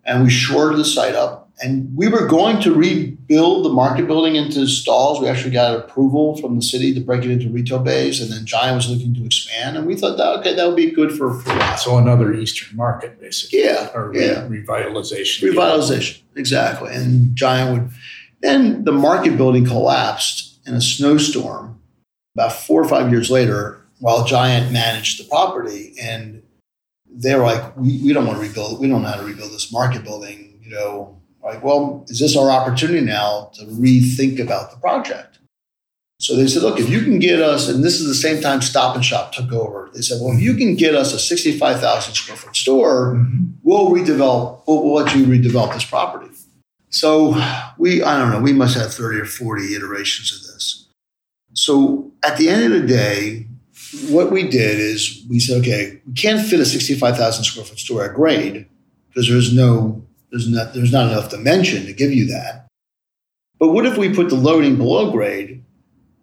and we shored the site up and we were going to rebuild the market building into stalls. We actually got approval from the city to break it into retail bays, and then Giant was looking to expand. And we thought that okay, that would be good for, for so another Eastern market, basically. Yeah, or yeah. revitalization. Revitalization, exactly. And Giant would. Then the market building collapsed in a snowstorm about four or five years later, while Giant managed the property, and they were like, "We, we don't want to rebuild. We don't know how to rebuild this market building." You know, like, well, is this our opportunity now to rethink about the project? So they said, look, if you can get us, and this is the same time Stop and Shop took over. They said, well, if you can get us a 65,000 square foot store, mm-hmm. we'll redevelop, we'll, we'll let you redevelop this property. So we, I don't know, we must have 30 or 40 iterations of this. So at the end of the day, what we did is we said, okay, we can't fit a 65,000 square foot store at grade because there's no there's not, there's not enough dimension to give you that. But what if we put the loading below grade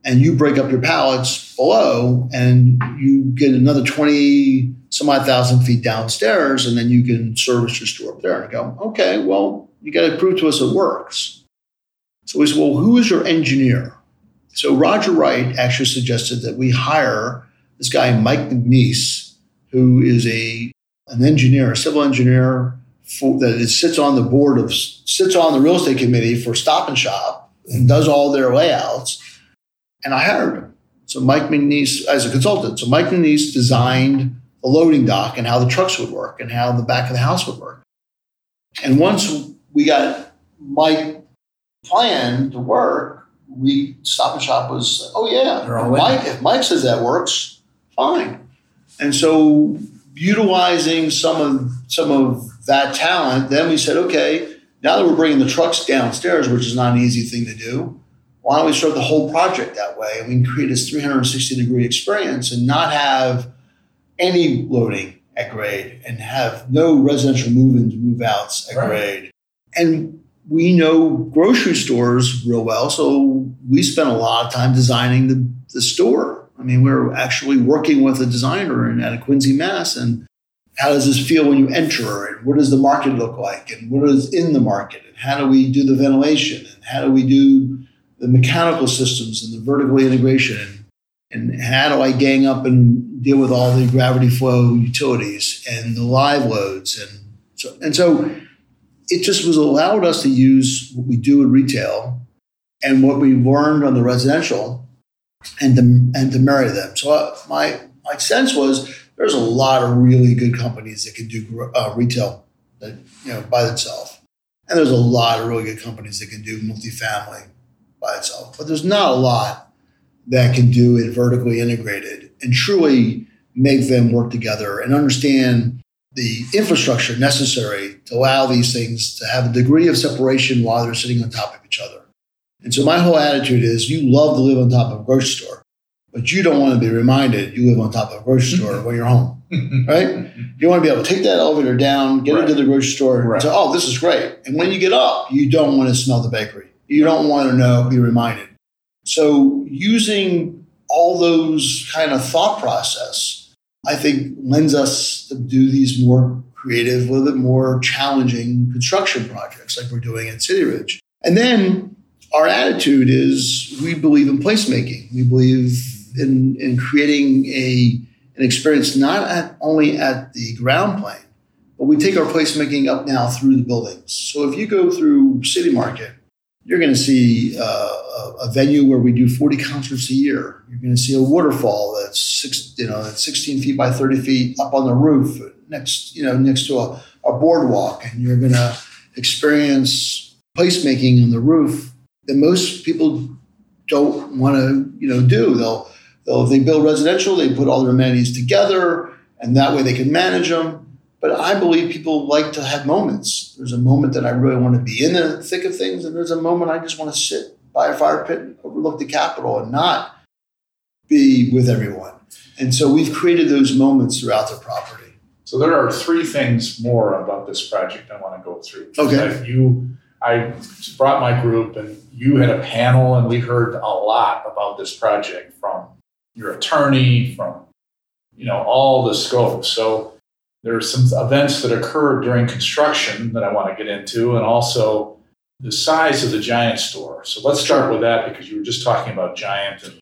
and you break up your pallets below and you get another 20 some odd thousand feet downstairs and then you can service your store up there and go, okay, well, you got to prove to us it works. So we said, well, who is your engineer? So Roger Wright actually suggested that we hire this guy, Mike McNeese, who is a an engineer, a civil engineer for, that it sits on the board of sits on the real estate committee for Stop and Shop and does all their layouts. And I hired him. So Mike McNeese as a consultant. So Mike McNeese designed the loading dock and how the trucks would work and how the back of the house would work. And once we got Mike plan to work, we Stop and Shop was oh yeah, if Mike, if Mike says that works, fine. And so utilizing some of some of that talent, then we said, okay, now that we're bringing the trucks downstairs, which is not an easy thing to do, why don't we start the whole project that way? And we can create this 360 degree experience and not have any loading at grade and have no residential move-ins, move-outs at right. grade. And we know grocery stores real well, so we spent a lot of time designing the, the store. I mean, we are actually working with a designer in, at a Quincy, Mass, and how does this feel when you enter and what does the market look like? And what is in the market? And how do we do the ventilation? And how do we do the mechanical systems and the vertical integration? And, how do i gang up and deal with all the gravity flow utilities and the live loads? And so and so it just was allowed us to use what we do in retail and what we learned on the residential and to, and to marry them. So uh, my my sense was there's a lot of really good companies that can do uh, retail that, you know by itself. and there's a lot of really good companies that can do multifamily by itself. But there's not a lot that can do it vertically integrated and truly make them work together and understand the infrastructure necessary to allow these things to have a degree of separation while they're sitting on top of each other. And so my whole attitude is you love to live on top of a grocery store but you don't want to be reminded you live on top of a grocery store when you're home, (laughs) right? You want to be able to take that elevator down, get right. into the grocery store, right. and say, "Oh, this is great." And when you get up, you don't want to smell the bakery. You don't want to know, be reminded. So using all those kind of thought process, I think lends us to do these more creative, a little bit more challenging construction projects like we're doing at City Ridge. And then our attitude is we believe in placemaking. We believe in, in creating a, an experience not at, only at the ground plane, but we take our placemaking up now through the buildings. So if you go through City Market, you're going to see uh, a, venue where we do 40 concerts a year. You're going to see a waterfall that's six, you know, that's 16 feet by 30 feet up on the roof next, you know, next to a, a boardwalk, and you're going to experience placemaking on the roof that most people don't want to, you know, do. They'll They'll, if they build residential, they put all their amenities together, and that way they can manage them. But I believe people like to have moments. There's a moment that I really want to be in the thick of things, and there's a moment I just want to sit by a fire pit and overlook the Capitol and not be with everyone. And so we've created those moments throughout the property. So there are three things more about this project I want to go through. Okay. You, I brought my group, and you had a panel, and we heard a lot about this project from your attorney, from you know all the scope. So there are some events that occur during construction that I want to get into, and also the size of the Giant store. So let's start with that because you were just talking about Giant and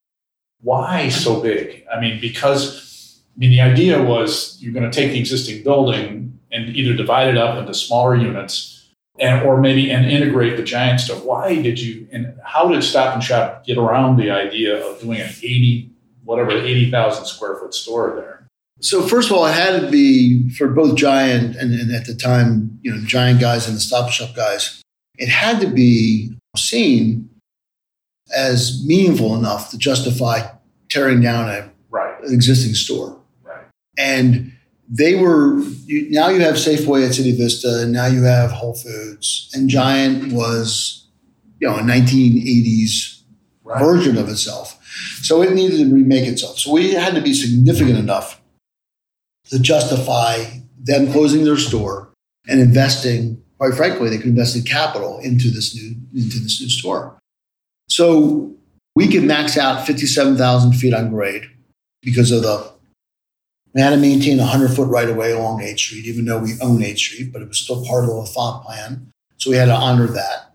why so big. I mean, because I mean the idea was you're going to take the existing building and either divide it up into smaller units. And, or maybe and integrate the giant store. Why did you and how did Stop and Shop get around the idea of doing an 80 whatever 80,000 square foot store there? So first of all, it had to be for both Giant and, and at the time, you know, Giant guys and the Stop Shop guys. It had to be seen as meaningful enough to justify tearing down a, right. an existing store. Right. And they were you, now you have Safeway at City Vista, and now you have Whole Foods, and Giant was, you know, a 1980s right. version of itself. So it needed to remake itself. So we had to be significant enough to justify them closing their store and investing, quite frankly, they could invest in capital into this new into this new store. So we could max out 57,000 feet on grade because of the we had to maintain a 100 foot right of way along 8th Street, even though we own 8th Street, but it was still part of the thought plan. So we had to honor that.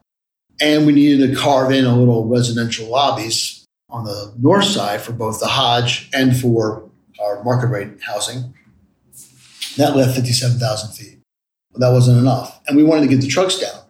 And we needed to carve in a little residential lobbies on the north side for both the Hodge and for our market rate housing. That left 57,000 feet. But that wasn't enough. And we wanted to get the trucks down.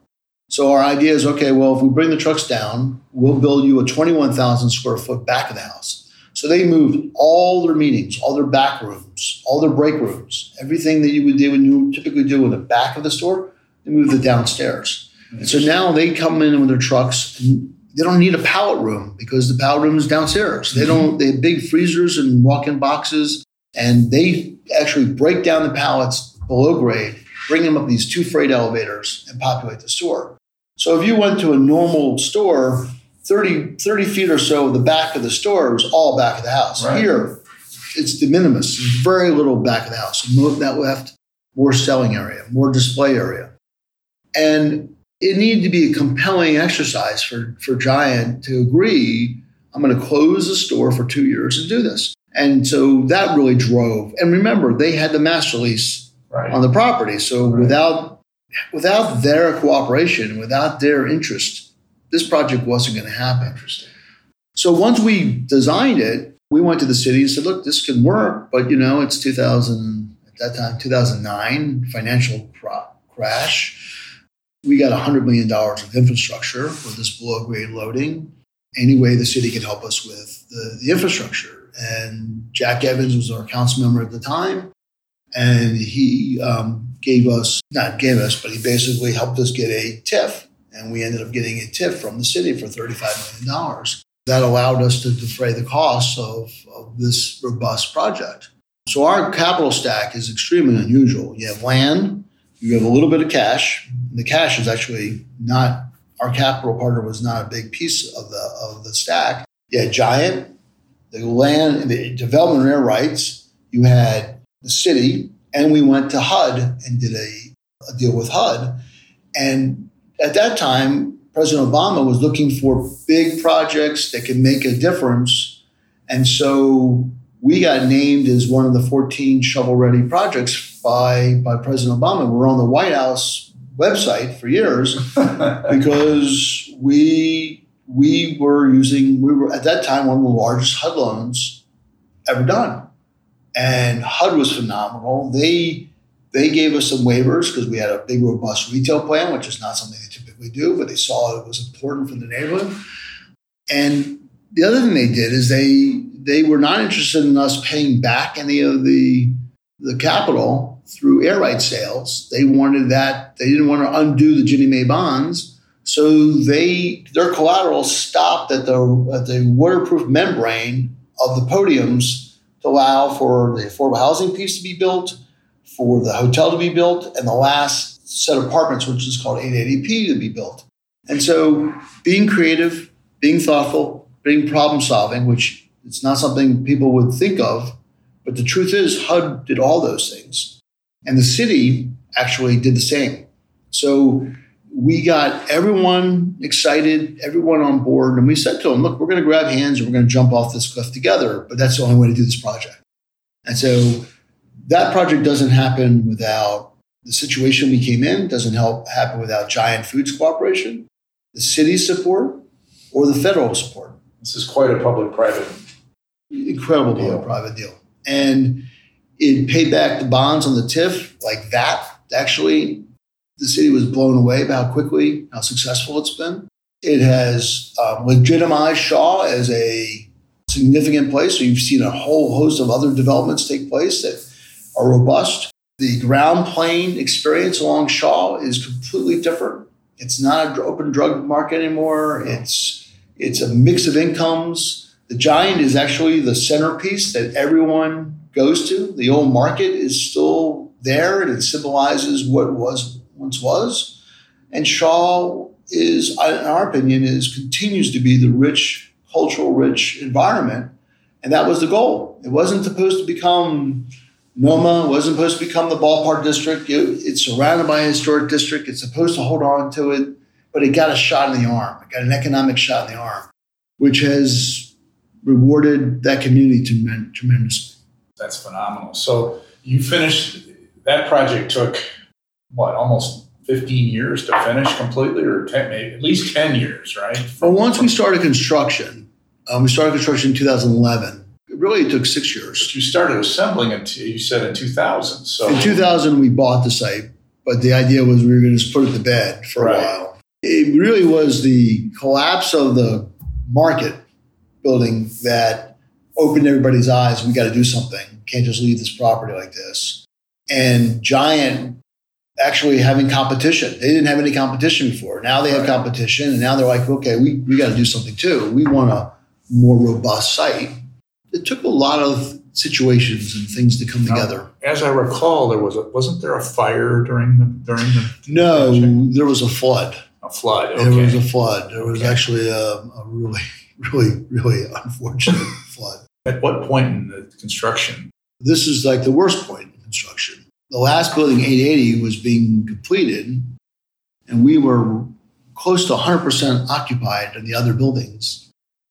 So our idea is okay, well, if we bring the trucks down, we'll build you a 21,000 square foot back of the house. So they moved all their meetings, all their back rooms, all their break rooms, everything that you would do and you typically do in the back of the store, they moved it downstairs. And so now they come in with their trucks and they don't need a pallet room because the pallet room is downstairs. They mm-hmm. don't. They have big freezers and walk-in boxes, and they actually break down the pallets below grade bring them up these two freight elevators and populate the store. So if you went to a normal store, 30, 30 feet or so of the back of the store was all back of the house. Right. Here, it's de minimis. Mm-hmm. Very little back of the house. Move that left, more selling area, more display area. And it needed to be a compelling exercise for, for Giant to agree, I'm going to close the store for two years and do this. And so that really drove. And remember, they had the master lease Right. on the property. So Right. without without their cooperation, without their interest, this project wasn't going to happen. So once we designed it, we went to the city and said, "Look, this can work, but you know, it's 2000 at that time, 2009 financial cra- crash. We got 100 million dollars of infrastructure for this below grade loading. Any way the city could help us with the, the infrastructure." And Jack Evans was our council member at the time, and he um, gave us not gave us, but he basically helped us get a TIF, and we ended up getting a TIF from the city for 35 million dollars that allowed us to defray the costs of, of this robust project. So our capital stack is extremely unusual. You have land, you have a little bit of cash. The cash is actually not our capital partner was not a big piece of the of the stack. You had Giant, the land, the development air rights. You had the city, and we went to HUD and did a, a deal with HUD. And at that time, President Obama was looking for big projects that could make a difference. And so we got named as one of the 14 shovel ready projects by, by President Obama. We're on the White House website for years (laughs) because we, we were using, we were at that time one of the largest HUD loans ever done. And HUD was phenomenal. They, they gave us some waivers because we had a big, robust retail plan, which is not something they typically do, but they saw it was important for the neighborhood. And the other thing they did is they they were not interested in us paying back any of the the capital through air right sales. They wanted that they didn't want to undo the Ginnie Mae bonds, so they their collateral stopped at the at the waterproof membrane of the podiums to allow for the affordable housing piece to be built, for the hotel to be built, and the last set of apartments, which is called 880p, to be built. And so being creative, being thoughtful, being problem solving, which it's not something people would think of, but the truth is HUD did all those things. And the city actually did the same. So we got everyone excited, everyone on board, and we said to them, look, we're going to grab hands and we're going to jump off this cliff together, but that's the only way to do this project. And so that project doesn't happen without the situation we came in, doesn't help happen without Giant Foods Cooperation, the city's support, or the federal support. This is quite a public-private. Incredible Deal. private deal. And it paid back the bonds on the TIF like that. Actually, the city was blown away by how quickly, how successful it's been. It has um, legitimized Shaw as a significant place. So you've seen a whole host of other developments take place that are robust. The ground plane experience along Shaw is completely different. It's not an open drug market anymore. It's it's a mix of incomes. The Giant is actually the centerpiece that everyone goes to. The old market is still there and it symbolizes what was once was. And Shaw is, in our opinion, is continues to be the rich, cultural rich environment. And that was the goal. It wasn't supposed to become Noma, it wasn't supposed to become the ballpark district. It- it's surrounded by a historic district. It's supposed to hold on to it, but it got a shot in the arm. It got an economic shot in the arm, which has rewarded that community tremen- tremendously. That's phenomenal. So you finished that project took what almost 15 years to finish completely, or 10, maybe at least 10 years, right? But once we started construction, um, we started construction in 2011. It really took six years. But you started assembling it. You said in 2000. So In 2000, we bought the site, but the idea was we were going to just put it to bed for Right. a while. It really was the collapse of the market building that opened everybody's eyes. We got to do something. Can't just leave this property like this. And Giant actually having competition. They didn't have any competition before. Now they have competition, and now they're like, okay, we, we got to do something too. We want a more robust site. It took a lot of situations and things to come Now, together. As I recall, there was a, wasn't there a fire during the during the No, project? there was a flood. a flood? There was a flood. There was Okay. actually a, a really, (laughs) really, really unfortunate flood. At what point in the construction? This is like the worst point in construction. The last building, 880, was being completed, and we were close to 100% occupied in the other buildings.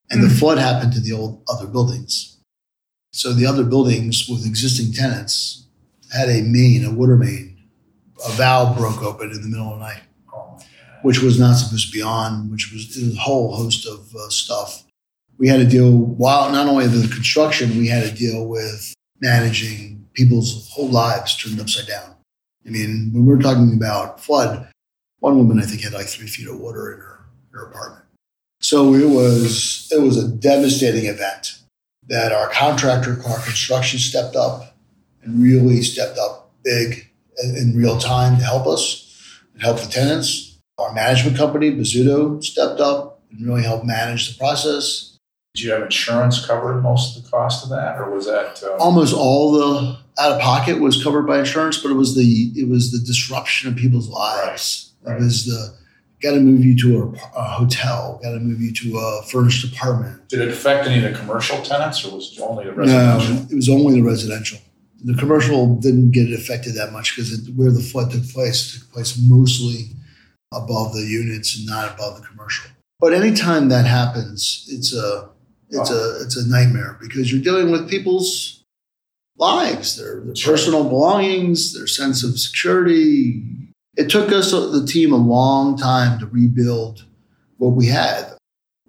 And the Hmm. flood happened to the old other buildings. So the other buildings with existing tenants had a main, a water main, a valve broke open in the middle of the night which was not supposed to be on, which was a whole host of uh, stuff. We had to deal, while not only the construction, we had to deal with managing people's whole lives turned upside down. I mean, when we're talking about flood, one woman I think had like three feet of water in her, her apartment. So it was it was a devastating event that our contractor, our construction stepped up and really stepped up big in, real time to help us and help the tenants our management company, Bozzuto, stepped up and really helped manage the process. Did you have insurance cover most of the cost of that, or was that? Uh, Almost all the out of pocket was covered by insurance, but it was the it was the disruption of people's lives. Right, It was the got to move you to a, a hotel, got to move you to a furnished apartment. did it affect any of the commercial tenants, or was it only the residential? No, it was only the residential. The commercial didn't get affected that much because where the flood took place took place mostly above the units and not above the commercial. But anytime that happens, it's a it's a it's a nightmare because you're dealing with people's lives, their, their personal belongings, their sense of security. It took us uh, the team a long time to rebuild what we had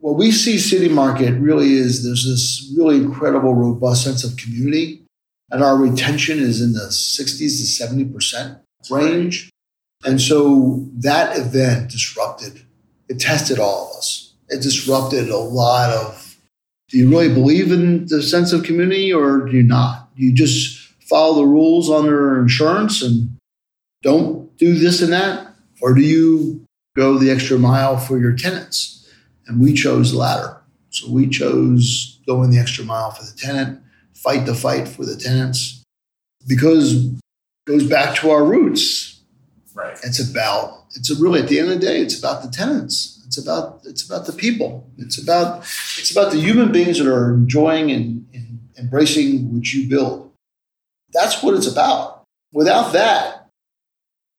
what we see City Market really is there's this really incredible, robust sense of community, and our retention is in the 60s to 70 percent range. And so that event disrupted, it tested all of us. It disrupted a lot of do you really believe in the sense of community or do you not? Do you just follow the rules under insurance and don't do this and that? Or do you go the extra mile for your tenants? And we chose the latter. So we chose going the extra mile for the tenant, fight the fight for the tenants, because it goes back to our roots. Right. It's about it's a really at the end of the day, it's about the tenants. It's about it's about the people. It's about it's about the human beings that are enjoying and, and embracing what you build. That's what it's about. Without that,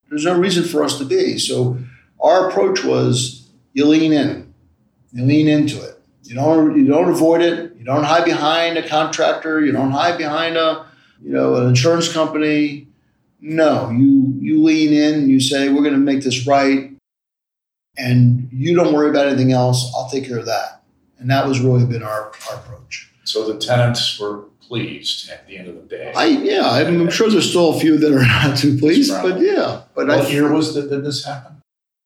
there's no reason for us to be. So our approach was you lean in. You lean into it. You don't you don't avoid it. You don't hide behind a contractor. You don't hide behind a you know an insurance company. No, you you lean in. You say we're going to make this right, and you don't worry about anything else. I'll take care of that. And that was really been our, our approach. So the tenants were pleased at the end of the day. I yeah, I'm sure there's still a few that are not too pleased, but yeah. But what I year was that did this happen?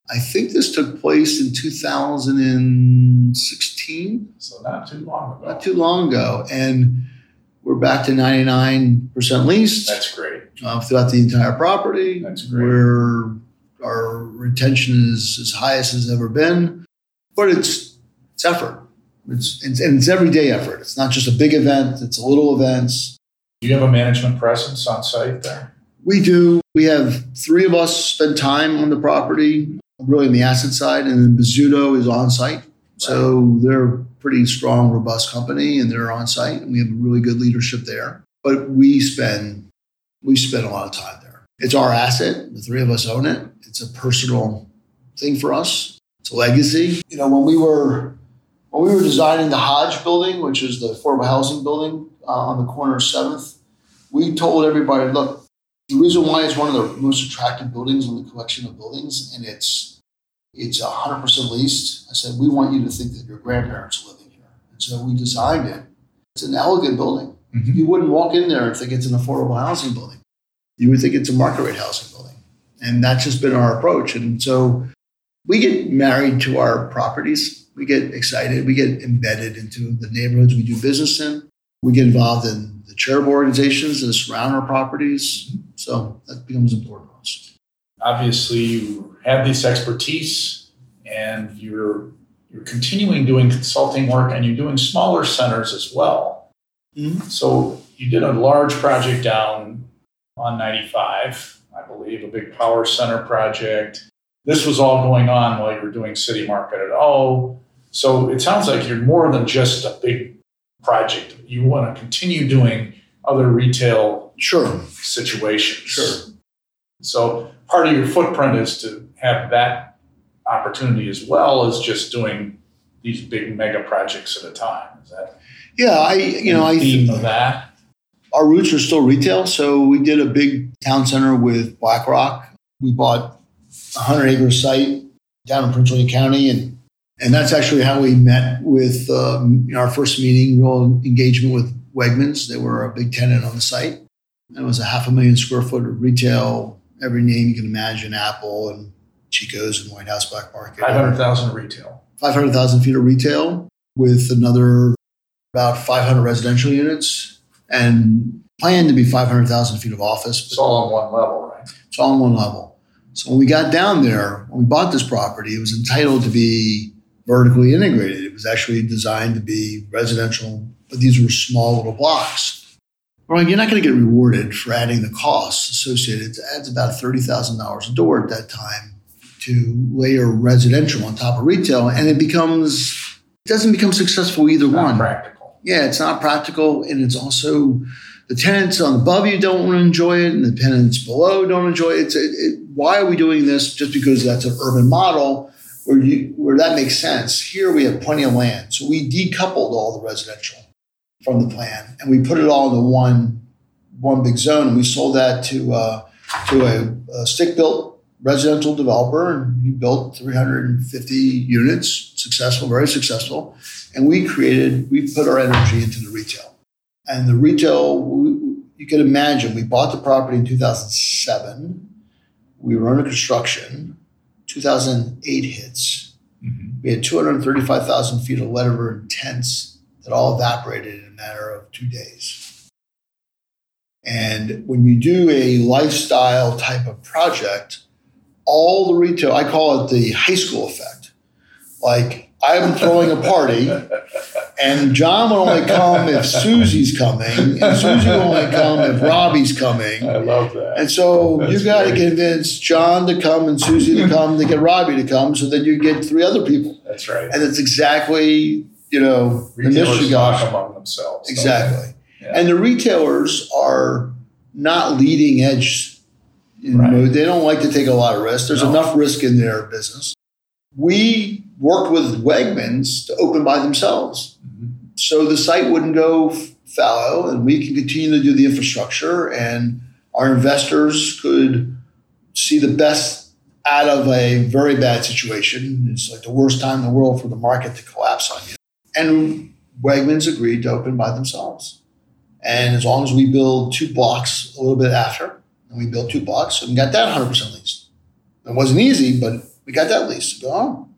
I think this took place in 2016. So not too long ago. not too long ago, and we're back to 99% leased That's great. uh, throughout the entire property. That's great. Where our retention is as high as it's ever been, but it's it's effort. It's, it's and it's everyday effort. It's not just a big event. It's little events. Do you have a management presence on site there? We do. We have three of us spend time on the property, really on the asset side, and then Bozzuto is on site. So they're a pretty strong, robust company, and they're on site, and we have really good leadership there. But we spend we spend a lot of time. It's our asset. The three of us own it. It's a personal thing for us. It's a legacy. You know, when we were when we were designing the Hodge building, which is the affordable housing building uh, on the corner of Seventh, we told everybody, look, the reason why it's one of the most attractive buildings in the collection of buildings, and it's it's hundred percent leased. I said we want you to think that your grandparents are living here, and so we designed it. It's an elegant building. Mhm. You wouldn't walk in there and think it's an affordable housing building. You would think it's a market rate housing building, and that's just been our approach. And so we get married to our properties. We get excited. We get embedded into the neighborhoods we do business in. We get involved in the charitable organizations that surround our properties. So that becomes important to us. Obviously, you have this expertise, and you're you're continuing doing consulting work, and you're doing smaller centers as well. Mhm. So you did a large project down on 95, I believe, a big power center project. This was all going on while you were doing City Market at O. So it sounds like you're more than just a big project. You want to continue doing other retail Sure. situations. Sure. So part of your footprint is to have that opportunity as well as just doing these big mega projects at a time. Is that Yeah, I you know I theme of that? Our roots are still retail. So we did a big town center with BlackRock. We bought a hundred acre site down in Prince William County, and and that's actually how we met with um, our first meeting, real engagement with Wegmans. They were a big tenant on the site. It was a half a million square foot of retail, every name you can imagine, Apple and Chico's and White House Black Market. Five hundred thousand retail. 500,000 feet of retail with another about 500 residential units and planned to be 500,000 feet of office. It's all on one level, right? It's all on one level. So when we got down there, when we bought this property, it was entitled to be vertically integrated. It was actually designed to be residential, but these were small little blocks. We're like, you're not going to get rewarded for adding the costs associated. It adds about $30,000 a door at that time to layer residential on top of retail, and it becomes it doesn't become successful either one. practical. Yeah, it's not practical, and it's also the tenants on above you don't want to enjoy it, and the tenants below don't enjoy it. It's, it, it why are we doing this? Just because that's an urban model where you where that makes sense. Here we have plenty of land, so we decoupled all the residential from the plan, and we put it all into one one big zone, and we sold that to uh, to a, a stick built residential developer, and he built 350 units, successful, very successful, and we created we put our energy into the retail, and the retail we, you can imagine we bought the property in 2007, we were under construction, 2008 hits. Mm-hmm. We had 235,000 feet of letter of intents that all evaporated in a matter of two days. And when you do a lifestyle type of project, all the retail, I call it the high school effect. Like I'm throwing a party, and John will only come if Susie's coming, and Susie will only come if Robbie's coming. I love that. And so That's you got to convince John to come and Susie to come to get Robbie to come, so then you get three other people. That's right. And it's exactly you know the mystery Retailers talk among themselves. exactly. Yeah. And the retailers are not leading edge. Right. mode. They don't like to take a lot of risk. There's No. enough risk in their business. We worked with Wegmans to open by themselves. Mhm. So the site wouldn't go fallow, and we can continue to do the infrastructure, and our investors could see the best out of a very bad situation. It's like the worst time in the world for the market to collapse on you. And Wegmans agreed to open by themselves. And as long as we build two blocks a little bit after, and we built two blocks and got that 100% leased. It wasn't easy, but we got that leased. Go on.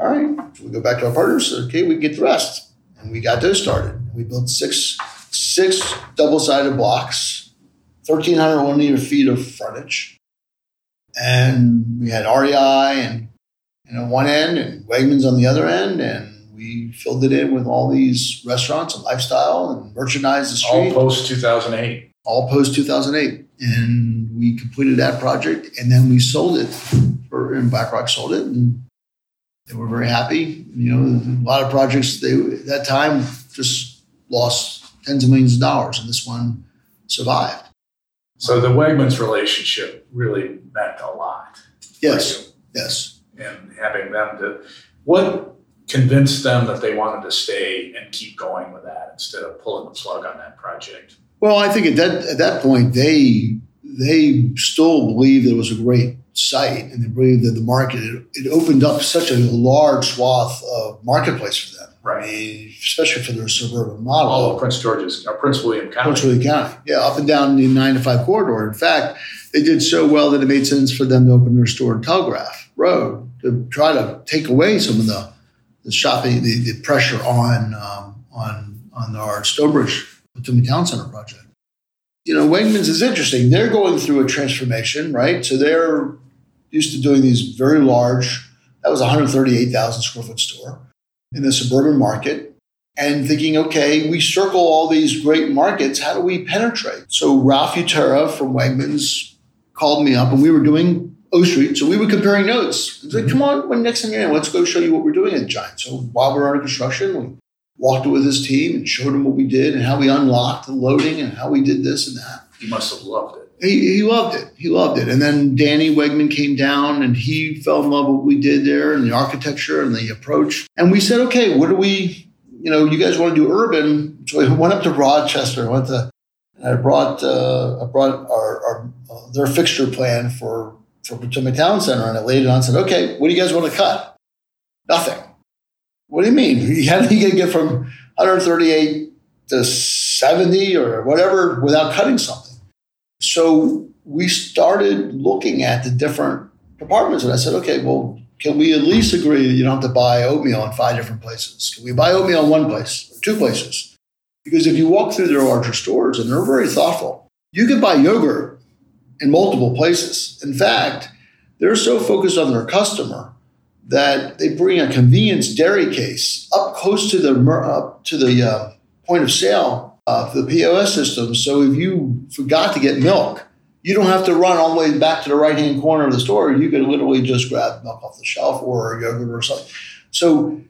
All right. So we go back to our partners. Okay, we get the rest and we got those started. We built six six double-sided blocks, 1,300 linear feet of frontage, and we had REI and you know one end and Wegmans on the other end, and we filled it in with all these restaurants and lifestyle and merchandise the street All post 2008. all post 2008 and we completed that project and then we sold it and blackrock sold it and they were very happy you know a lot of projects they at that time just lost tens of millions of dollars and this one survived So the Wegmans relationship really meant a lot. yes yes. And having them to, what convinced them that they wanted to stay and keep going with that instead of pulling the plug on that project? well i think at that at that point they they still believed that it was a great site and they believed that the market it, it opened up such a large swath of marketplace for them Right. I mean, especially for their suburban model. All of Prince George's, or Prince William County. Prince William County. Yeah, up and down the nine to five corridor. In fact, they did so well that it made sense for them to open their store in Telegraph Road to try to take away some of the, the shopping, the, the pressure on um, on on our Stonebridge Potomac Town Center project. You know, Wegmans is interesting. They're going through a transformation, right? So they're used to doing these very large. That was 138,000 square foot store in the suburban market and thinking, okay, we circle all these great markets. How do we penetrate? So Ralph Uttaro from Wegmans called me up and we were doing O Street. So we were comparing notes. He's like, mm-hmm. come on, when next time you're in, let's go show you what we're doing at Giant. So while we are under construction, we walked with his team and showed him what we did and how we unlocked the loading and how we did this and that. He must have loved it. He, he loved it. He loved it. And then Danny Wegman came down and he fell in love with what we did there and the architecture and the approach. And we said, okay, what do we, you know, you guys want to do urban? So we went up to Rochester. I went to, I brought, uh, I brought our, our uh, their fixture plan for for Potomac Town Center, and I laid it on. and said, "Okay, what do you guys want to cut? Nothing. What do you mean? (laughs) How do you get from 138 to 70 or whatever without cutting something?" So we started looking at the different departments, and I said, "Okay, well." Can we at least agree that you don't have to buy oatmeal in five different places? Can we buy oatmeal in one place or two places? Because if you walk through their larger stores, and they're very thoughtful, you can buy yogurt in multiple places. In fact, they're so focused on their customer that they bring a convenience dairy case up close to the up to the uh, point of sale uh, the POS system. So if you forgot to get milk, you don't have to run all the way back to the right hand corner of the store. You can literally just grab milk off the shelf or yogurt or something. So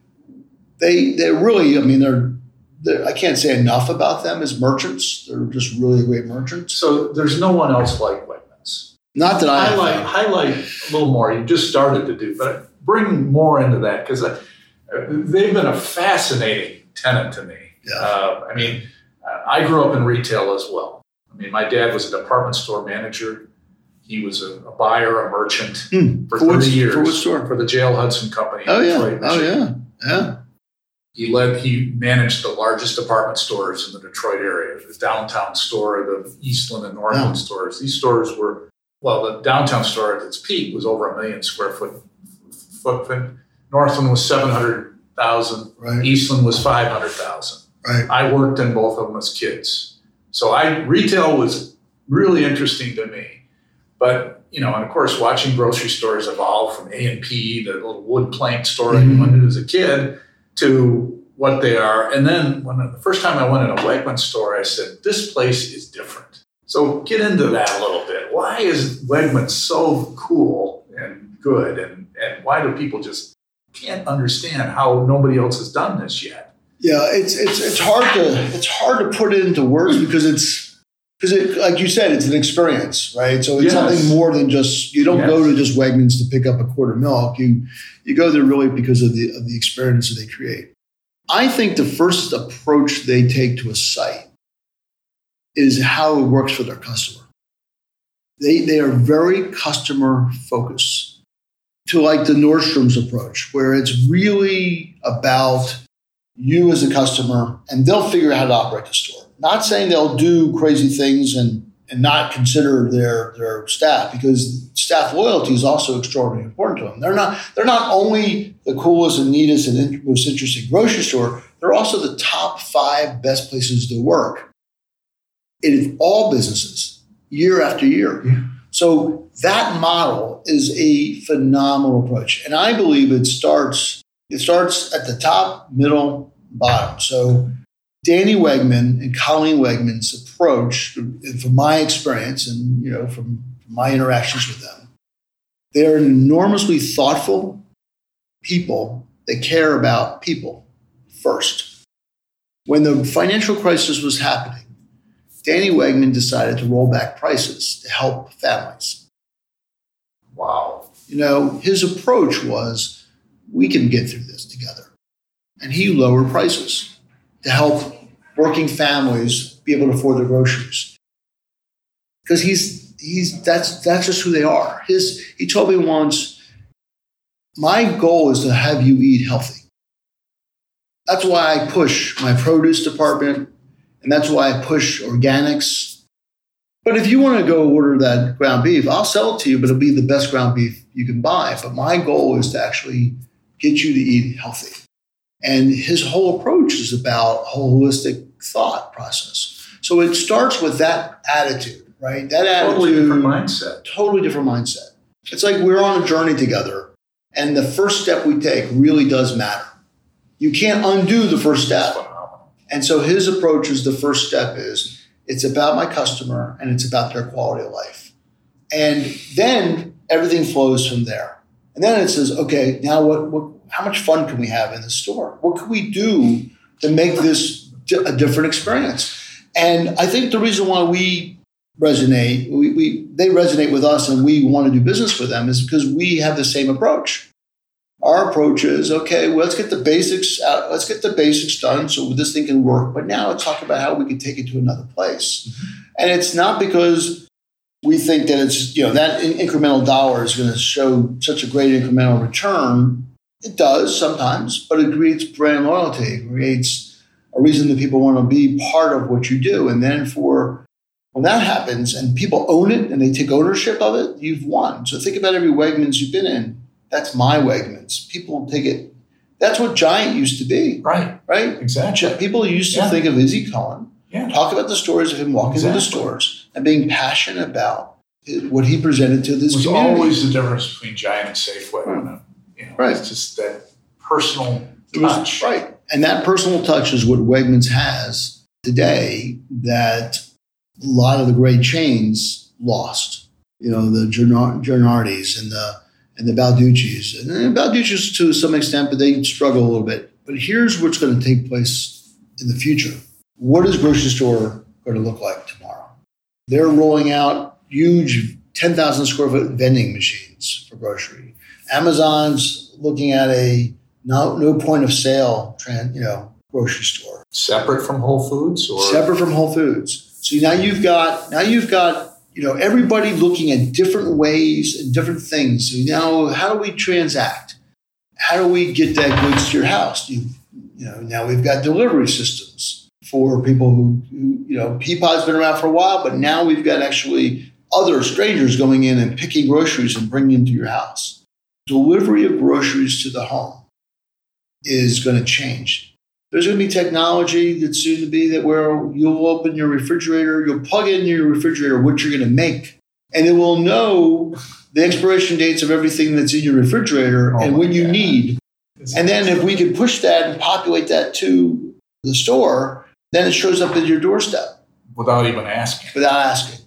they they're really, I mean, they're I can't say enough about them as merchants. They're just really great merchants. So there's no one else like Wegmans. Not that I highlight highlight a little more. You just started to do, but bring more into that because uh, they've been a fascinating tenant to me. Yeah. Uh, I mean, I grew up in retail as well. I mean, my dad was a department store manager. He was a, a buyer, a merchant hmm. for, for 30 which, years. For which store? For the J.L. Hudson Company. Oh, yeah. Oh, yeah. Yeah. He led, he managed the largest department stores in the Detroit area, the downtown store, the Eastland and Northland stores. These stores were, well, the downtown store at its peak was over a million square foot footprint. Northland was 700,000. Right. Eastland was 500,000. Right. I worked in both of them as kids. So I, retail was really interesting to me. But, you know, and of course, watching grocery stores evolve from A&P, the little wood plank store mm-hmm. I went to as a kid, to what they are. And then when the first time I went in a Wegman store, I said, this place is different. So get into that a little bit. Why is Wegman so cool good? And, and why do people just can't understand how nobody else has done this yet? Yeah, it's it's it's hard to it's hard to put it into words because it's because it like you said, it's an experience, right? So it's yes. something more than just you don't yes. go to just Wegmans to pick up a quart of milk. You you go there really because of the of the experience that they create. I think the first approach they take to a site is how it works for their customer. They, they are very customer focused to like the Nordstrom's approach, where it's really about you as a customer and they'll figure out how to operate the store. Not saying they'll do crazy things and and not consider their their staff because staff loyalty is also extraordinarily important to them. They're not they're not only the coolest and neatest and most interesting grocery store, they're also the top five best places to work in all businesses year after year. Yeah. So that model is a phenomenal approach, and I believe it starts it starts at the top, middle, bottom. So Danny Wegman and Colleen Wegman's approach, from my experience and you know from my interactions with them, they're enormously thoughtful people that care about people first. When the financial crisis was happening, Danny Wegman decided to roll back prices to help families. Wow. You know, his approach was we can get through this together. And he lowered prices to help working families be able to afford their groceries. Because he's he's that's that's just who they are. His he told me once, my goal is to have you eat healthy. That's why I push my produce department, and that's why I push organics. But if you want to go order that ground beef, I'll sell it to you, but it'll be the best ground beef you can buy. But my goal is to actually get you to eat healthy. And his whole approach is about holistic thought process. So it starts with that attitude, right? That attitude. Totally different mindset. Totally different mindset. It's like we're on a journey together, and the first step we take really does matter. You can't undo the first step. And so his approach is the first step is it's about my customer and it's about their quality of life. And then everything flows from there. And then it says, okay, now what, what how much fun can we have in the store? What can we do to make this a different experience? And I think the reason why we resonate, we, we, they resonate with us and we want to do business with them is because we have the same approach. Our approach is okay, well, let's get the basics out, let's get the basics done so this thing can work. But now let's talk about how we can take it to another place. Mm-hmm. And it's not because we think that it's, you know, that incremental dollar is going to show such a great incremental return. It does sometimes, but it creates brand loyalty. It creates a reason that people want to be part of what you do. And then for when that happens and people own it and they take ownership of it, you've won. So think about every Wegmans you've been in. That's my Wegmans. People take it. That's what Giant used to be. Right. Right? Exactly. People used to yeah. think of Izzy Cohen, yeah. talk about the stories of him walking exactly. the stores and being passionate about what he presented to this was community. always the difference between Giant and Safeway. Right. You know, right. It's just that personal touch. Right. And that personal touch is what Wegmans has today that a lot of the great chains lost. You know, the Giordano's and the and the Balducci's. And the Balducci's to some extent, but they struggle a little bit. But here's what's going to take place in the future. What is grocery store going to look like tomorrow? They're rolling out huge 10,000 square foot vending machines for grocery. Amazon's looking at a no, no point of sale, trend, you know, grocery store. Separate from Whole Foods or separate from Whole Foods. So now you've got now you've got you know everybody looking at different ways and different things. Now how do we transact? How do we get that goods to your house? You, you know now we've got delivery systems for people who, who you know Peapod's been around for a while, but now we've got actually other strangers going in and picking groceries and bringing them to your house. Delivery of groceries to the home is going to change there's going to be technology that's soon to be that where you'll open your refrigerator, you'll plug in your refrigerator what you're going to make, and it will know the expiration dates of everything that's in your refrigerator oh and what you God. need. and then if we can push that and populate that to the store, then it shows up at your doorstep without even asking. Without asking.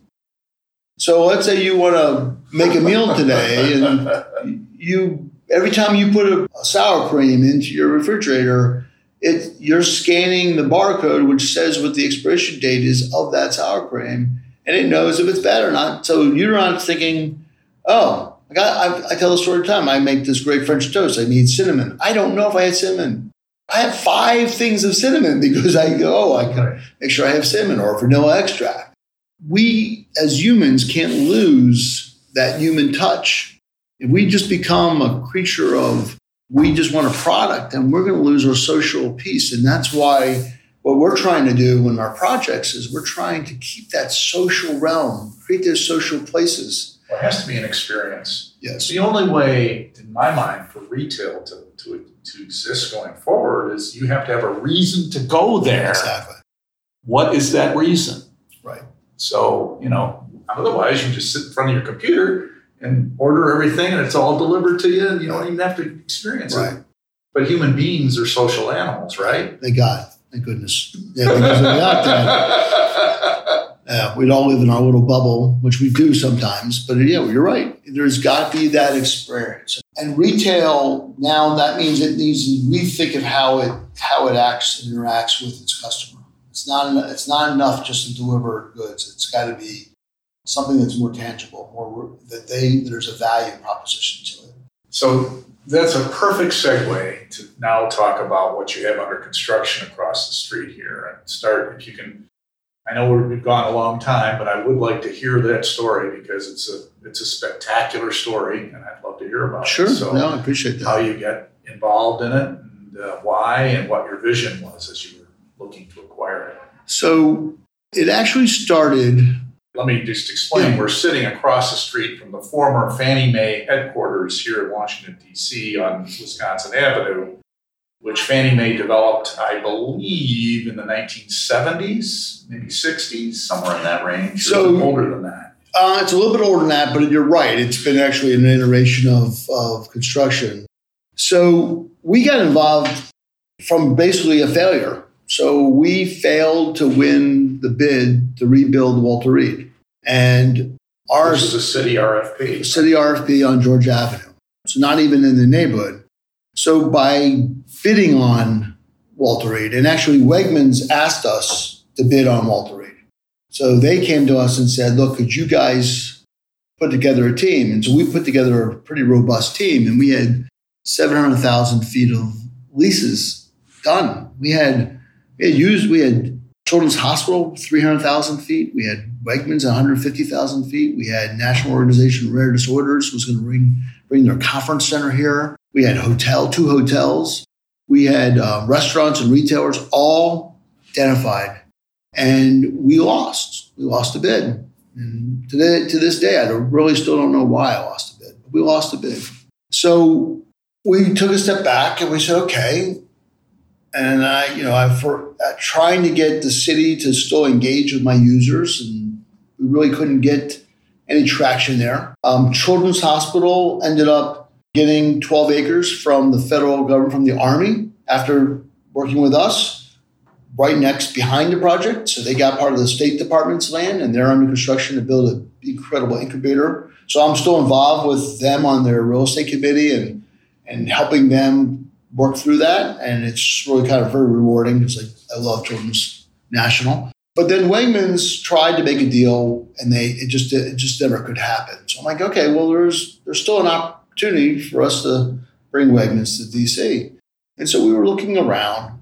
So let's say you want to make a meal today, and (laughs) you every time you put a, a sour cream into your refrigerator it, you're scanning the barcode, which says what the expiration date is of that sour cream, and it knows if it's bad or not. So you're not thinking, oh, I, got, I, I tell the story time. I make this great French toast. I need cinnamon. I don't know if I had cinnamon. I have five things of cinnamon (laughs) because I go, oh, I can make sure I have cinnamon or vanilla extract. We as humans can't lose that human touch. If we just become a creature of we just want a product and we're going to lose our social piece. And that's why what we're trying to do in our projects is we're trying to keep that social realm, create those social places. Well, it has to be an experience. Yes. The only way, in my mind, for retail to, to, to exist going forward is you have to have a reason to go there. Exactly. What is that reason? Right. So, you know, otherwise you just sit in front of your computer and order everything and it's all delivered to you and you don't even have to experience right. it. But human beings are social animals, right? Thank God. Thank goodness. Yeah, because without that, (laughs) yeah, we'd all live in our little bubble, which we do sometimes. But yeah, you're right. There's got to be that experience. And retail now that means it needs to rethink of how it how it acts and interacts with its customer. It's not it's not enough just to deliver goods. It's got to be something that's more tangible, more that they there's a value proposition to it. So that's a perfect segue to now talk about what you have under construction across the street here and start if you can. I know we've gone a long time, but I would like to hear that story because it's a it's a spectacular story, and I'd love to hear about sure. it. Sure, so no, I appreciate that. How you get involved in it, and uh, why, and what your vision was as you were looking to acquire it. So it actually started let me just explain. We're sitting across the street from the former Fannie Mae headquarters here in Washington, D.C. on Wisconsin Avenue, which Fannie Mae developed, I believe, in the 1970s, maybe 60s, somewhere in that range. So older than that. Uh, it's a little bit older than that, but you're right. It's been actually an iteration of, of construction. So we got involved from basically a failure So we failed to win the bid to rebuild Walter Reed. And ours This is a city RFP. city RFP on Georgia Avenue. So not even in the neighborhood. So by bidding on Walter Reed, and actually Wegmans asked us to bid on Walter Reed. So they came to us and said, look, could you guys put together a team? And so we put together a pretty robust team and we had 700,000 feet of leases done. We had, we had used, we had Children's Hospital, 300,000 feet. We had Wegmans, 150,000 feet. We had National Organization of Rare Disorders was going to bring, bring their conference center here. We had hotel, two hotels. We had uh, restaurants and retailers all identified. And we lost. We lost a bid. And today, to this day, I really still don't know why I lost a bid. We lost a bid. So we took a step back and we said, okay. And I, you know, I for uh, trying to get the city to still engage with my users, and we really couldn't get any traction there. Um, Children's Hospital ended up getting 12 acres from the federal government, from the Army, after working with us, right next behind the project. So they got part of the State Department's land, and they're under construction to build an incredible incubator. So I'm still involved with them on their real estate committee and and helping them work through that. And it's really kind of very rewarding because I, I love Children's National. But then Wegmans tried to make a deal, and they it just it just never could happen. So I'm like, okay, well, there's there's still an opportunity for us to bring Wegmans to DC. And so we were looking around,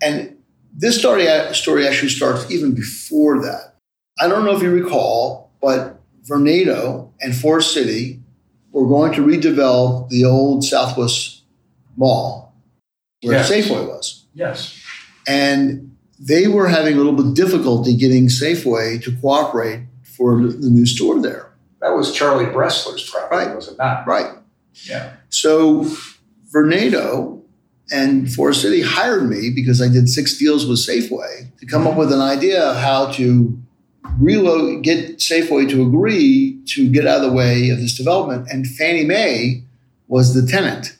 and this story story actually starts even before that. I don't know if you recall, but Vernado and Forest City were going to redevelop the old Southwest Mall where Yes. Safeway was. Yes. And they were having a little bit of difficulty getting Safeway to cooperate for the new store there. That was Charlie Bresler's property, Right. was it not? Right. Yeah. So Vornado and Forest City hired me because I did six deals with Safeway to come up with an idea of how to reload, get Safeway to agree to get out of the way of this development. And Fannie Mae was the tenant.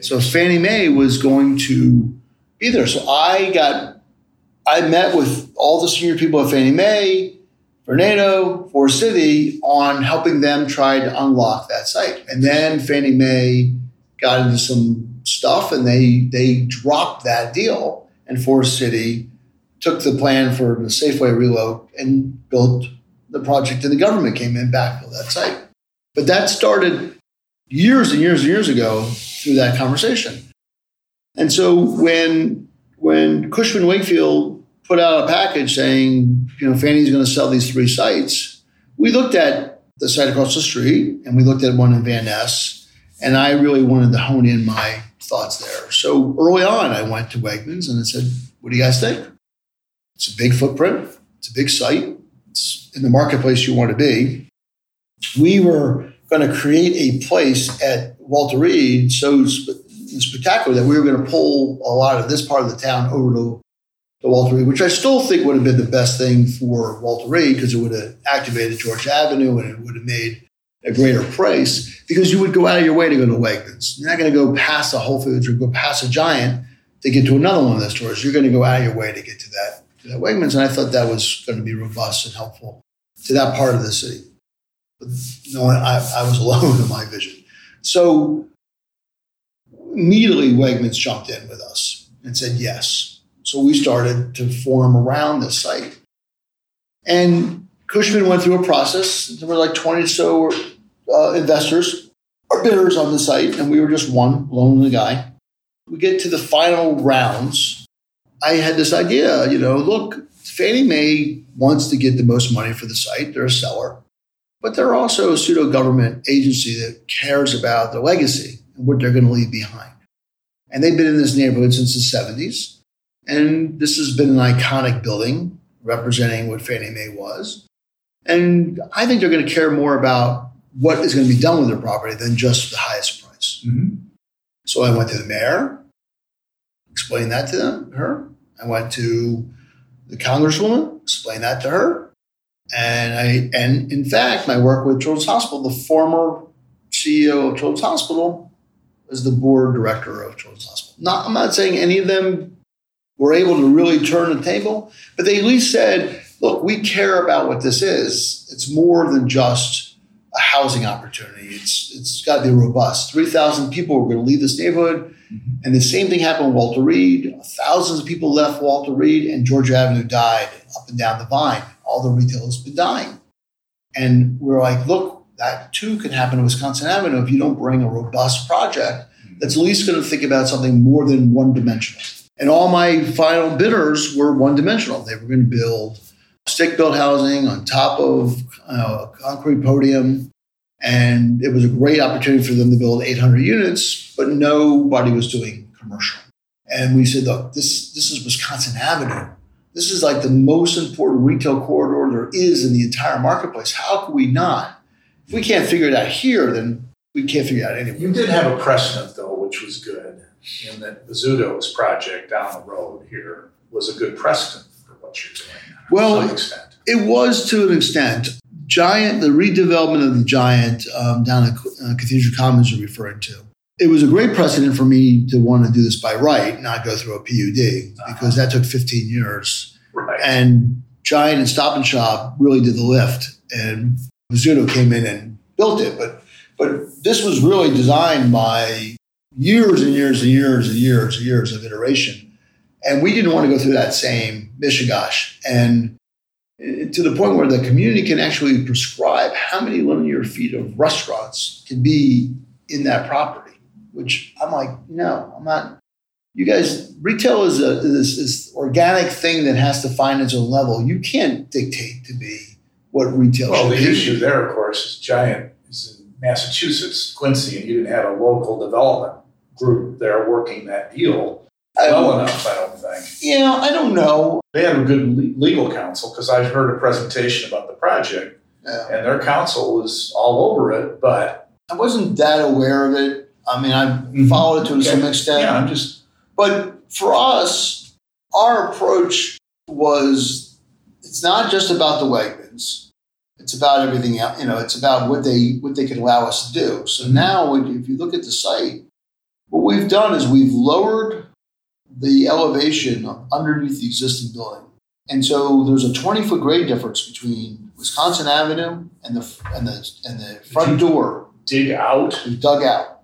So Fannie Mae was going to be there. So I got, I met with all the senior people at Fannie Mae, Vornado, Forest City on helping them try to unlock that site. And then Fannie Mae got into some stuff and they they dropped that deal. And Forest City took the plan for the Safeway reload and built the project, and the government came in backfilled that site. But that started years and years and years ago through that conversation. And so when when Cushman Wakefield put out a package saying, you know, Fannie's going to sell these three sites, we looked at the site across the street and we looked at one in Van Ness, and I really wanted to hone in my thoughts there. So early on, I went to Wegmans and I said, "What do you guys think? It's a big footprint. It's a big site. It's in the marketplace you want to be." We were going to create a place at Walter Reed so sp- spectacular that we were going to pull a lot of this part of the town over to, to Walter Reed, which I still think would have been the best thing for Walter Reed because it would have activated Georgia Avenue and it would have made a greater price because you would go out of your way to go to Wegmans. You're not going to go past a Whole Foods or go past a Giant to get to another one of those stores. You're going to go out of your way to get to that, to that Wegmans. And I thought that was going to be robust and helpful to that part of the city. No, I, I was alone in my vision. So immediately Wegmans jumped in with us and said yes. So we started to form around this site. And Cushman went through a process. There were like 20 or so uh, investors or bidders on the site, and we were just one lonely guy. We get to the final rounds. I had this idea, you know, look, Fannie Mae wants to get the most money for the site. They're a seller, but they're also a pseudo government agency that cares about the legacy and what they're going to leave behind. And they've been in this neighborhood since the 70s. And this has been an iconic building representing what Fannie Mae was. And I think they're going to care more about what is going to be done with their property than just the highest price. Mm-hmm. So I went to the mayor, explained that to them, her. I went to the congresswoman, explained that to her. And I and in fact, my work with Children's Hospital, the former CEO of Children's Hospital is the board director of Children's Hospital. Not, I'm not saying any of them were able to really turn the table. But they at least said, look, we care about what this is. It's more than just a housing opportunity. It's it's got to be robust. Three thousand people were going to leave this neighborhood, mm-hmm. and the same thing happened with Walter Reed. Thousands of people left Walter Reed, and Georgia Avenue died up and down the vine. All the retail has been dying, and we're like, look, that too can happen to Wisconsin Avenue if you don't bring a robust project that's at least going to think about something more than one dimensional. And all my final bidders were one dimensional. They were going to build stick built housing on top of uh, a concrete podium. And it was a great opportunity for them to build 800 units, but nobody was doing commercial. And we said, look, this, this is Wisconsin Avenue. This is like the most important retail corridor there is in the entire marketplace. How could we not? If we can't figure it out here, then we can't figure it out anywhere. You did have a precedent, though, which was good, in that Bozzuto's project down the road here was a good precedent for what you're doing. Well, it was to an extent. Giant, the redevelopment of the Giant um, down at uh, Cathedral Commons you're referring to. It was a great precedent for me to want to do this by right, not go through a PUD, uh-huh. because that took 15 years. Right. And Giant and Stop and Shop really did the lift, and Bozzuto came in and built it. But but this was really designed by years and years and years and years and years of iteration and we didn't want to go through that same mishigash. And to the point where the community can actually prescribe how many linear feet of restaurants can be in that property, which I'm like, no, I'm not. You guys, retail is a is this organic thing that has to find its own level. You can't dictate to be what retail well, the be. issue there, of course, is giant is in Massachusetts, Quincy, and you didn't have a local development group there working that deal well enough, I don't think. Yeah, I don't know. They had a good legal counsel because I heard a presentation about the project, Yeah. and their counsel was all over it. But I wasn't that aware of it. I mean, I mm-hmm. followed it to some extent. yeah, I'm just But for us, our approach was it's not just about the Wegmans. It's about everything else. You know, it's about what they what they can allow us to do. So mm-hmm. now, if you look at the site, what we've done is we've lowered the elevation underneath the existing building. And so there's a 20 foot grade difference between Wisconsin Avenue and the and the and the front door. Dig out. We dug out.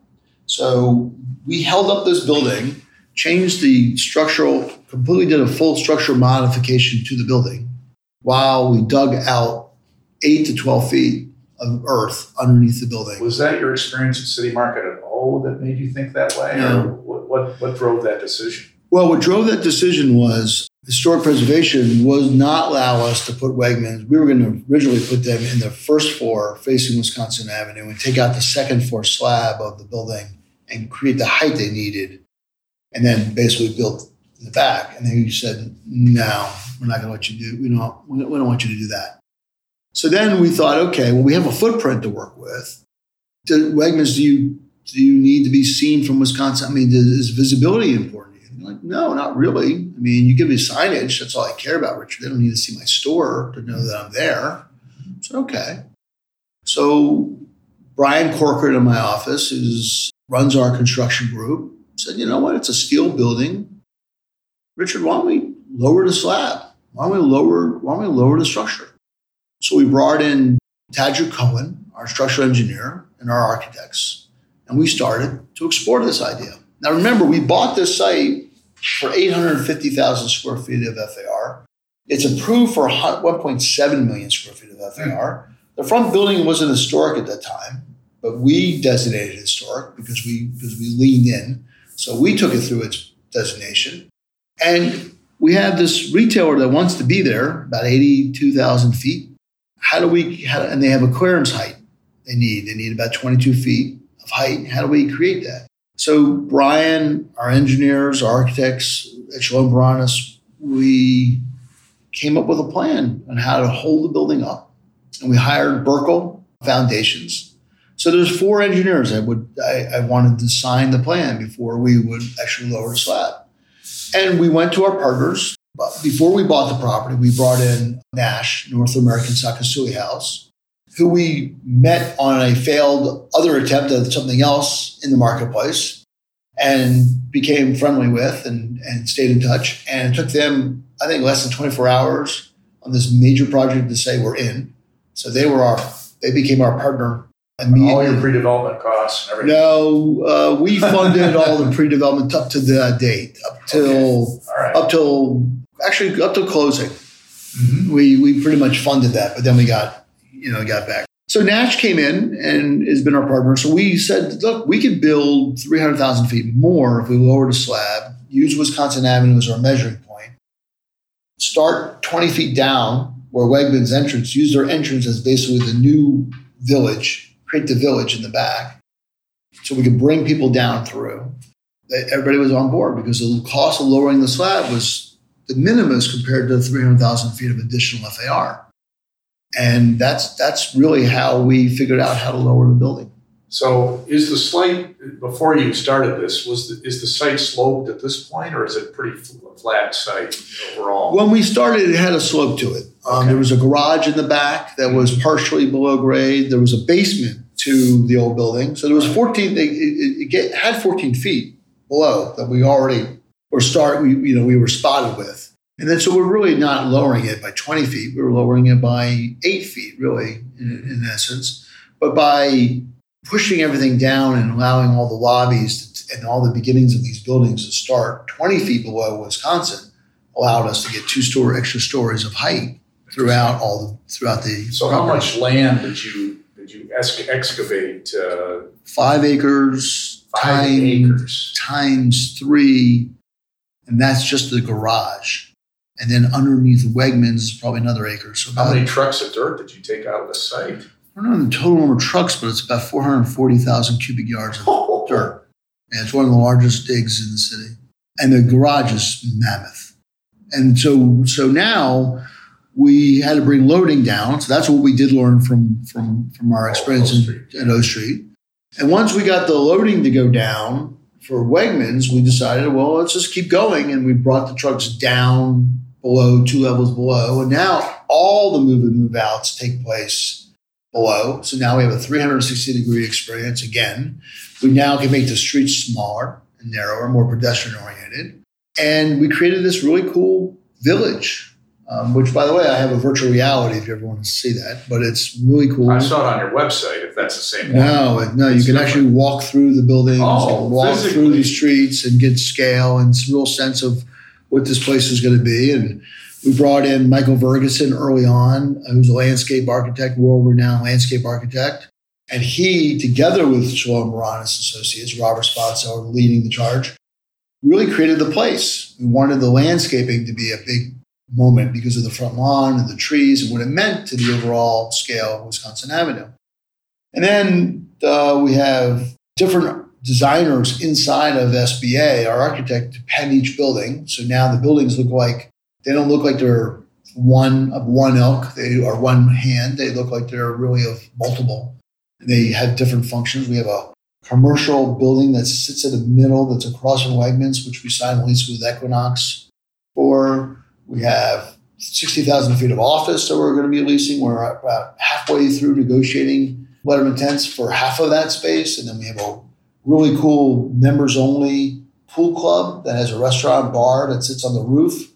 So we held up this building, changed the structural, completely did a full structural modification to the building, while we dug out eight to 12 feet of earth underneath the building. Was that your experience at City Market at all that made you think that way, no. or what, what what drove that decision? Well, what drove that decision was historic preservation was not allow us to put Wegmans. We were going to originally put them in the first floor facing Wisconsin Avenue and take out the second floor slab of the building and create the height they needed, and then basically build the back. And then you said, "No, we're not going to let you do. We don't. We don't want you to do that." So then we thought, okay, well, we have a footprint to work with. Do, Wegmans, do you do you need to be seen from Wisconsin? I mean, is visibility important? No, not really. I mean, you give me signage. That's all I care about, Richard. They don't need to see my store to know that I'm there. So, okay. So Brian Corcoran in my office, who runs our construction group, said, you know what? It's a steel building. Richard, why don't we lower the slab? Why don't we lower, why don't we lower the structure? So we brought in Tadjer Cohen, our structural engineer, and our architects, and we started to explore this idea. Now remember, we bought this site for 850,000 square feet of FAR. It's approved for 1.7 million square feet of FAR. The front building wasn't historic at that time, but we designated historic because we because we leaned in. So we took it through its designation. And we have this retailer that wants to be there, about 82,000 feet. How do we, how, and they have a clearance height they need. They need about 22 feet of height. How do we create that? So Brian, our engineers, our architects at Shalom Baranes, we came up with a plan on how to hold the building up. And we hired Burkle Foundations. So there's four engineers that would I, I wanted to sign the plan before we would actually lower the slab. And we went to our partners. Before we bought the property, we brought in Nash, North American Sekisui House, who we met on a failed other attempt at something else in the marketplace. and became friendly with and, and stayed in touch. And it took them, I think, less than 24 hours on this major project to say we're in. So they were our, they became our partner immediately. All your pre-development costs and everything. No, uh, we funded all the pre-development up to the date, up till okay. up till actually up till closing. Mm-hmm. We we pretty much funded that, but then we got you know got back. So Nash came in and has been our partner. So we said, look, we could build 300,000 feet more if we lowered a slab, use Wisconsin Avenue as our measuring point, start 20 feet down where Wegmans entrance, use their entrance as basically the new village, create the village in the back. So we could bring people down through. Everybody was on board because the cost of lowering the slab was de minimis compared to 300,000 feet of additional FAR. And that's that's really how we figured out how to lower the building. So, is the site before you started this was the, is the site sloped at this point, or is it pretty flat site overall? When we started, it had a slope to it. Um, okay. There was a garage in the back that was partially below grade. There was a basement to the old building, so there was 14. It, it, it had 14 feet below that we already were start. We, you know we were spotted with. And then, so we're really not lowering it by 20 feet. We are lowering it by eight feet, really, in, in essence. But by pushing everything down and allowing all the lobbies to, and all the beginnings of these buildings to start 20 feet below Wisconsin allowed us to get two store extra stories of height throughout all the throughout the. So, how much land did you did you excavate? Uh, five acres. Five times, acres times three, and that's just the garage. And then underneath Wegmans is probably another acre. So how many trucks of dirt did you take out of the site? I don't know the total number of trucks, but it's about 440,000 cubic yards of oh. dirt. And it's one of the largest digs in the city. And the garage is mammoth. And so, so now we had to bring loading down. So that's what we did learn from, from, from our oh, experience oh, in, at O Street. And once we got the loading to go down for Wegmans, we decided, well, let's just keep going. And we brought the trucks down below, two levels below. And now all the move and move outs take place below. So now we have a 360 degree experience again. We now can make the streets smaller and narrower, more pedestrian oriented. And we created this really cool village um, which, by the way, I have a virtual reality if you ever want to see that. But it's really cool. I saw it on your website. If that's the same one. No, no, you can actually walk through the buildings, oh, walk physically. through these streets, and get scale and some real sense of what this place is going to be. And we brought in Michael Vergason early on, who's a landscape architect, world-renowned landscape architect. And he, together with Shalom Baranes Associates, Robert Spotso, leading the charge, really created the place. We wanted the landscaping to be a big moment because of the front lawn and the trees and what it meant to the overall scale of Wisconsin Avenue. And then uh, we have different designers inside of SBA, our architect, pen each building. So now the buildings look like they don't look like they're one of one ilk, they are one hand. They look like they're really of multiple. They have different functions. We have a commercial building that sits in the middle that's across from Wegmans, which we signed a lease with Equinox for. We have 60,000 feet of office that we're going to be leasing. We're about halfway through negotiating letter of intents for half of that space. And then we have a really cool members only pool club that has a restaurant bar that sits on the roof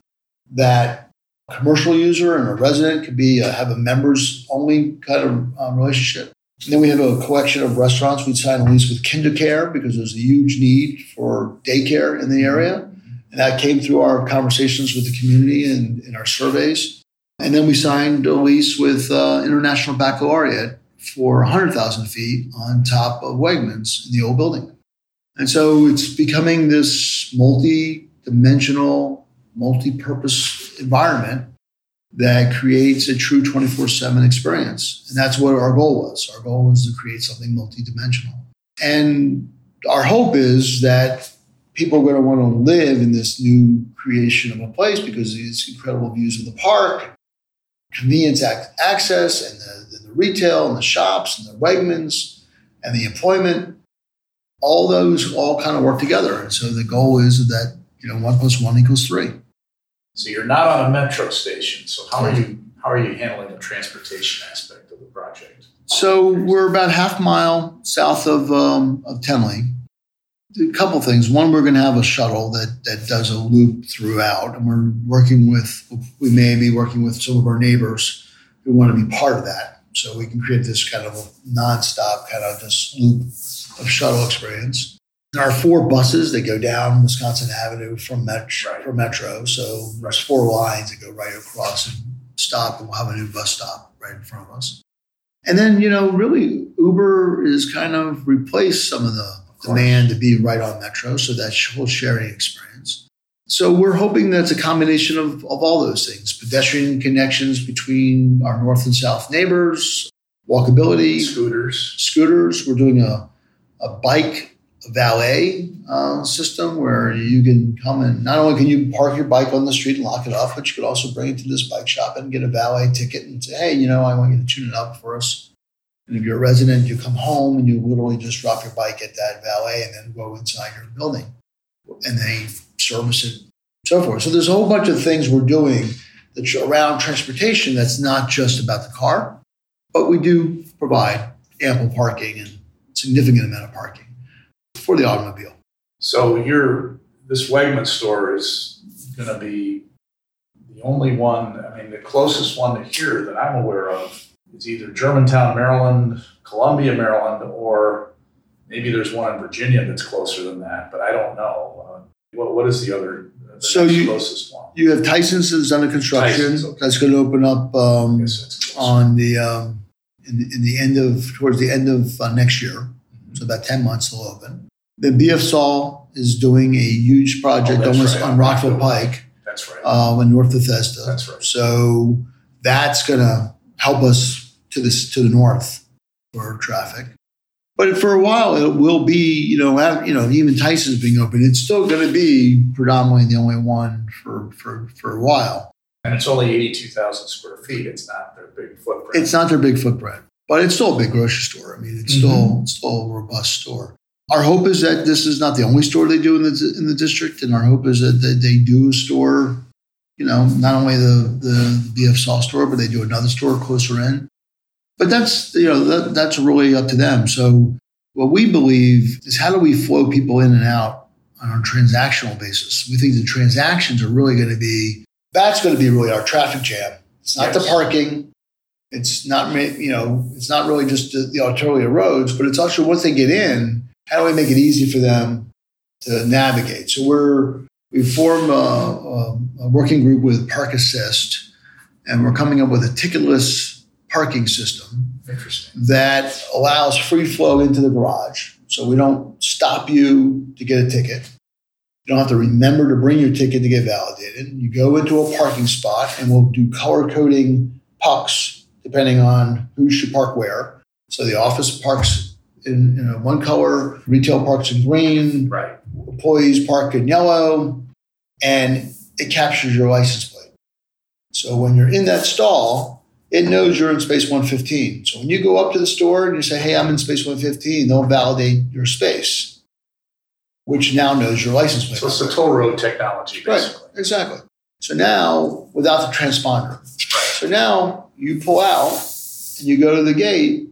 that a commercial user and a resident could be uh, have a members only kind of um, relationship. And then we have a collection of restaurants. We signed a lease with KinderCare because there's a huge need for daycare in the area. And that came through our conversations with the community and in our surveys. And then we signed a lease with uh, International Baccalaureate for 100,000 feet on top of Wegmans in the old building. And so it's becoming this multi dimensional, multi purpose environment that creates a true 24 7 experience. And that's what our goal was. Our goal was to create something multi dimensional. And our hope is that people are going to want to live in this new creation of a place because of it's incredible views of the park, convenience access, and the, the retail, and the shops, and the Wegmans, and the employment. All those all kind of work together. And so the goal is that you know one plus one equals three. So you're not on a metro station. So how are you how are you handling the transportation aspect of the project? So we're about half mile south of um, of Tenley a couple things. One, we're going to have a shuttle that that does a loop throughout, and we're working with. We may be working with some of our neighbors who want to be part of that, so we can create this kind of nonstop kind of this loop of shuttle experience. There are four buses that go down Wisconsin Avenue from Metro, right. from Metro. So there's four lines that go right across and stop, and we'll have a new bus stop right in front of us. And then, you know, really Uber is kind of replaced some of the demand to be right on Metro, so that whole sharing experience. So we're hoping that's a combination of, of all those things: pedestrian connections between our north and south neighbors, walkability, scooters, scooters. We're doing a, a bike valet uh, system where you can come and not only can you park your bike on the street and lock it up, but you could also bring it to this bike shop and get a valet ticket and say, hey, you know, I want you to tune it up for us. And if you're a resident, you come home and you literally just drop your bike at that valet and then go inside your building and they service it, so forth. So there's a whole bunch of things we're doing that's around transportation that's not just about the car, but we do provide ample parking and significant amount of parking for the automobile. So your this Wegman store is going to be the only one. I mean, the closest one to here that I'm aware of is either Germantown, Maryland, Columbia, Maryland, or maybe there's one in Virginia that's closer than that. But I don't know. What, what is the other? The so you closest one? You have Tyson's that's under construction. Okay. That's going to open up um, on the um, in, in, the end of towards the end of uh, next year. Mm-hmm. So about ten months they'll open. The BF Saul is doing a huge project oh, almost right. on Rockville Pike. That's right. Uh, in North Bethesda. That's right. So that's going to help us to this to the north for traffic. But for a while, it will be, you know, you know, even Tyson's being open. It's still going to be predominantly the only one for for for a while. And it's only eighty-two thousand square feet. It's not their big footprint. It's not their big footprint, but it's still a big grocery store. I mean, it's mm-hmm. still it's still a robust store. Our hope is that this is not the only store they do in the in the district, and our hope is that, that they do store, you know, not only the the BF Saul store, but they do another store closer in. But that's you know that, that's really up to them. So what we believe is how do we flow people in and out on a transactional basis? We think the transactions are really going to be that's going to be really our traffic jam. It's not yes. the parking. It's not you know it's not really just the, the arterial roads, but it's also once they get in how do we make it easy for them to navigate? So we're we formed a, a, a working group with Park Assist, and we're coming up with a ticketless parking system that allows free flow into the garage. So we don't stop you to get a ticket. You don't have to remember to bring your ticket to get validated. You go into a parking spot, and we'll do color coding pucks depending on who should park where. So the office parks in, in a one color, retail parks in green, right. employees park in yellow, and it captures your license plate. So when you're in that stall, it knows you're in space 115. So when you go up to the store and you say, hey, I'm in space 115, they'll validate your space, which now knows your license plate. So it's the toll road technology, basically. Right, exactly. So now, without the transponder. Right. So now you pull out and you go to the gate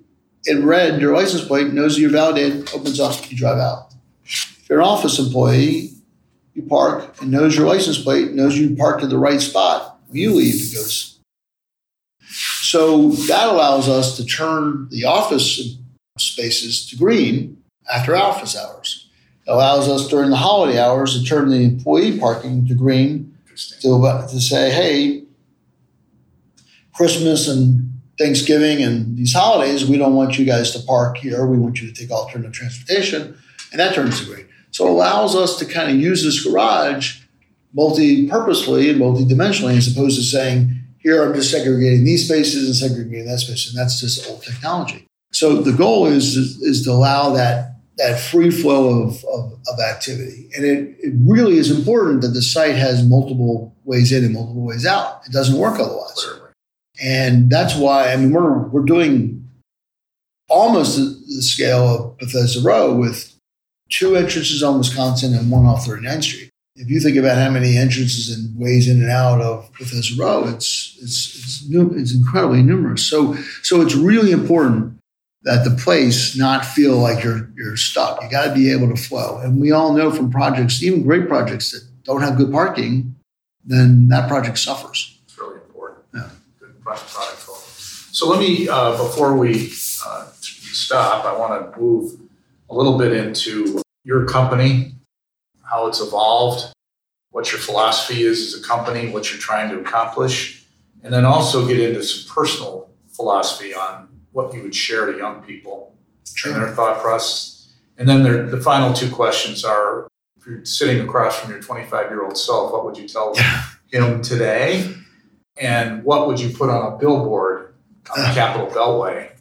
in red, your license plate knows you're validated, opens up, you drive out. If you're an office employee, you park and knows your license plate, knows you parked at the right spot. When you leave, it goes. So that allows us to turn the office spaces to green after office hours. It allows us during the holiday hours to turn the employee parking to green to, to say, hey, Christmas and Thanksgiving and these holidays, we don't want you guys to park here. We want you to take alternative transportation. And that turns to green. So it allows us to kind of use this garage multi-purposely and multi-dimensionally as opposed to saying, here I'm just segregating these spaces and segregating that space. And that's just old technology. So the goal is, is, to allow that, that free flow of, of, of activity. And it, it really is important that the site has multiple ways in and multiple ways out. It doesn't work otherwise. And that's why, I mean, we're, we're doing almost the scale of Bethesda Row with two entrances on Wisconsin and one off 39th Street. If you think about how many entrances and ways in and out of Bethesda Row, it's, it's, it's, it's incredibly numerous. So, so it's really important that the place not feel like you're you're stuck. You got to be able to flow. And we all know from projects, even great projects that don't have good parking, then that project suffers. It's really important. Yeah. Good product flow. So let me, uh, before we uh, stop, I want to move a little bit into your company, how it's evolved, what your philosophy is as a company, what you're trying to accomplish, and then also get into some personal philosophy on what you would share to young people and their thought process. And then there, the final two questions are if you're sitting across from your 25 year old self, what would you tell him today? And what would you put on a billboard on the Capitol Beltway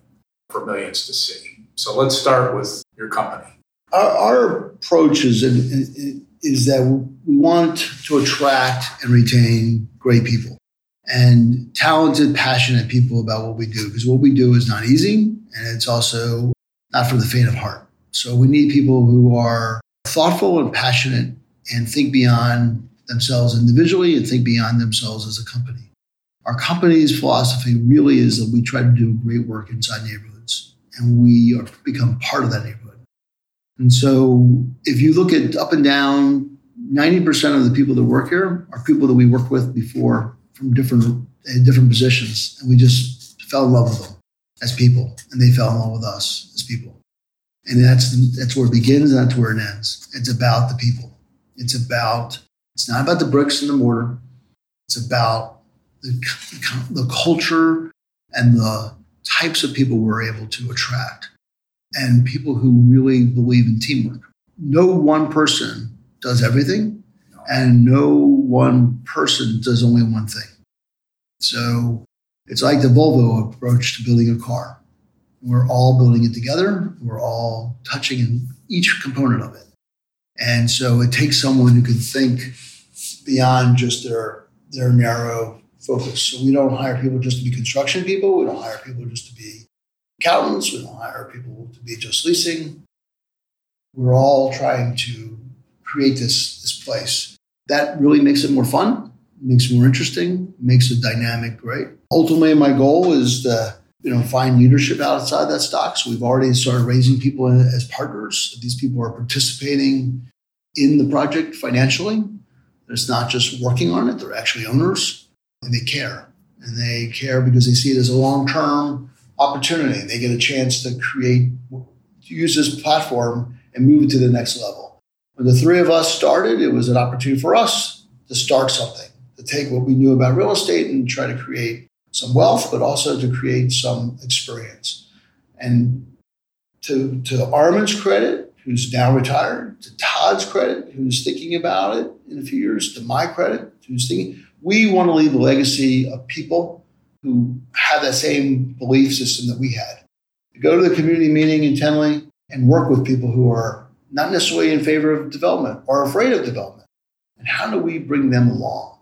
for millions to see? So let's start with your company. Our, our approach is, is that we want to attract and retain great people and talented, passionate people about what we do because what we do is not easy and it's also not for the faint of heart. So we need people who are thoughtful and passionate and think beyond themselves individually and think beyond themselves as a company. Our company's philosophy really is that we try to do great work inside neighborhoods and we become part of that neighborhood. And so if you look at up and down, 90% of the people that work here are people that we worked with before from different uh, different positions, and we just fell in love with them as people, and they fell in love with us as people. And that's that's where it begins, and that's where it ends. It's about the people. It's about it's not about the bricks and the mortar. It's about the, the culture and the types of people we're able to attract, and people who really believe in teamwork. No one person does everything, and no one person does only one thing. So it's like the Volvo approach to building a car. We're all building it together, we're all touching in each component of it. And so it takes someone who can think beyond just their, their narrow focus. So we don't hire people just to be construction people, we don't hire people just to be accountants, we don't hire people to be just leasing. We're all trying to create this, this place. That really makes it more fun, makes it more interesting, makes it dynamic, right? Ultimately, my goal is to you know find leadership outside that stock. So we've already started raising people as partners. These people are participating in the project financially. It's not just working on it; they're actually owners, and they care. And they care because they see it as a long-term opportunity. They get a chance to create, to use this platform and move it to the next level. When the three of us started, it was an opportunity for us to start something, to take what we knew about real estate and try to create some wealth, but also to create some experience. And to, to Armin's credit, who's now retired, to Todd's credit, who's thinking about it in a few years, to my credit, who's thinking, we want to leave a legacy of people who have that same belief system that we had. To go to the community meeting in Tenley and work with people who are not necessarily in favor of development or afraid of development. And how do we bring them along?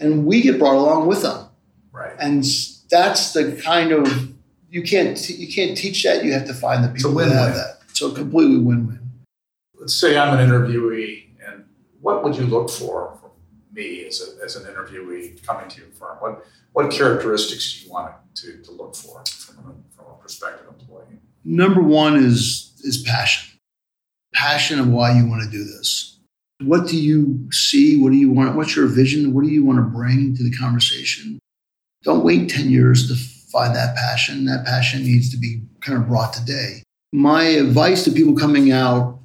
And we get brought along with them. Right. And that's the kind of you can't you can't teach that. You have to find the people that have that. So completely win-win. Let's say I'm an interviewee, and what would you look for me as, a, as an interviewee coming to your firm? What what characteristics do you want to, to look for from a, from a prospective employee? Number one is is passion passion of why you want to do this. What do you see? What do you want? What's your vision? What do you want to bring to the conversation? Don't wait 10 years to find that passion. That passion needs to be kind of brought today. My advice to people coming out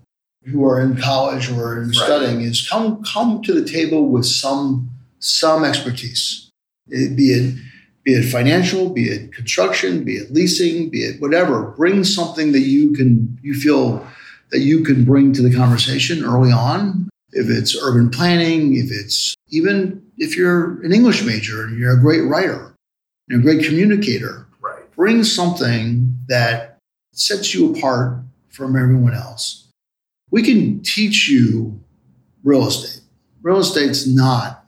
who are in college or in right. studying is come come to the table with some some expertise. It, be it be it financial, be it construction, be it leasing, be it whatever. Bring something that you can you feel that you can bring to the conversation early on. If it's urban planning, if it's even if you're an English major and you're a great writer, you're a great communicator, right. bring something that sets you apart from everyone else. We can teach you real estate. Real estate's not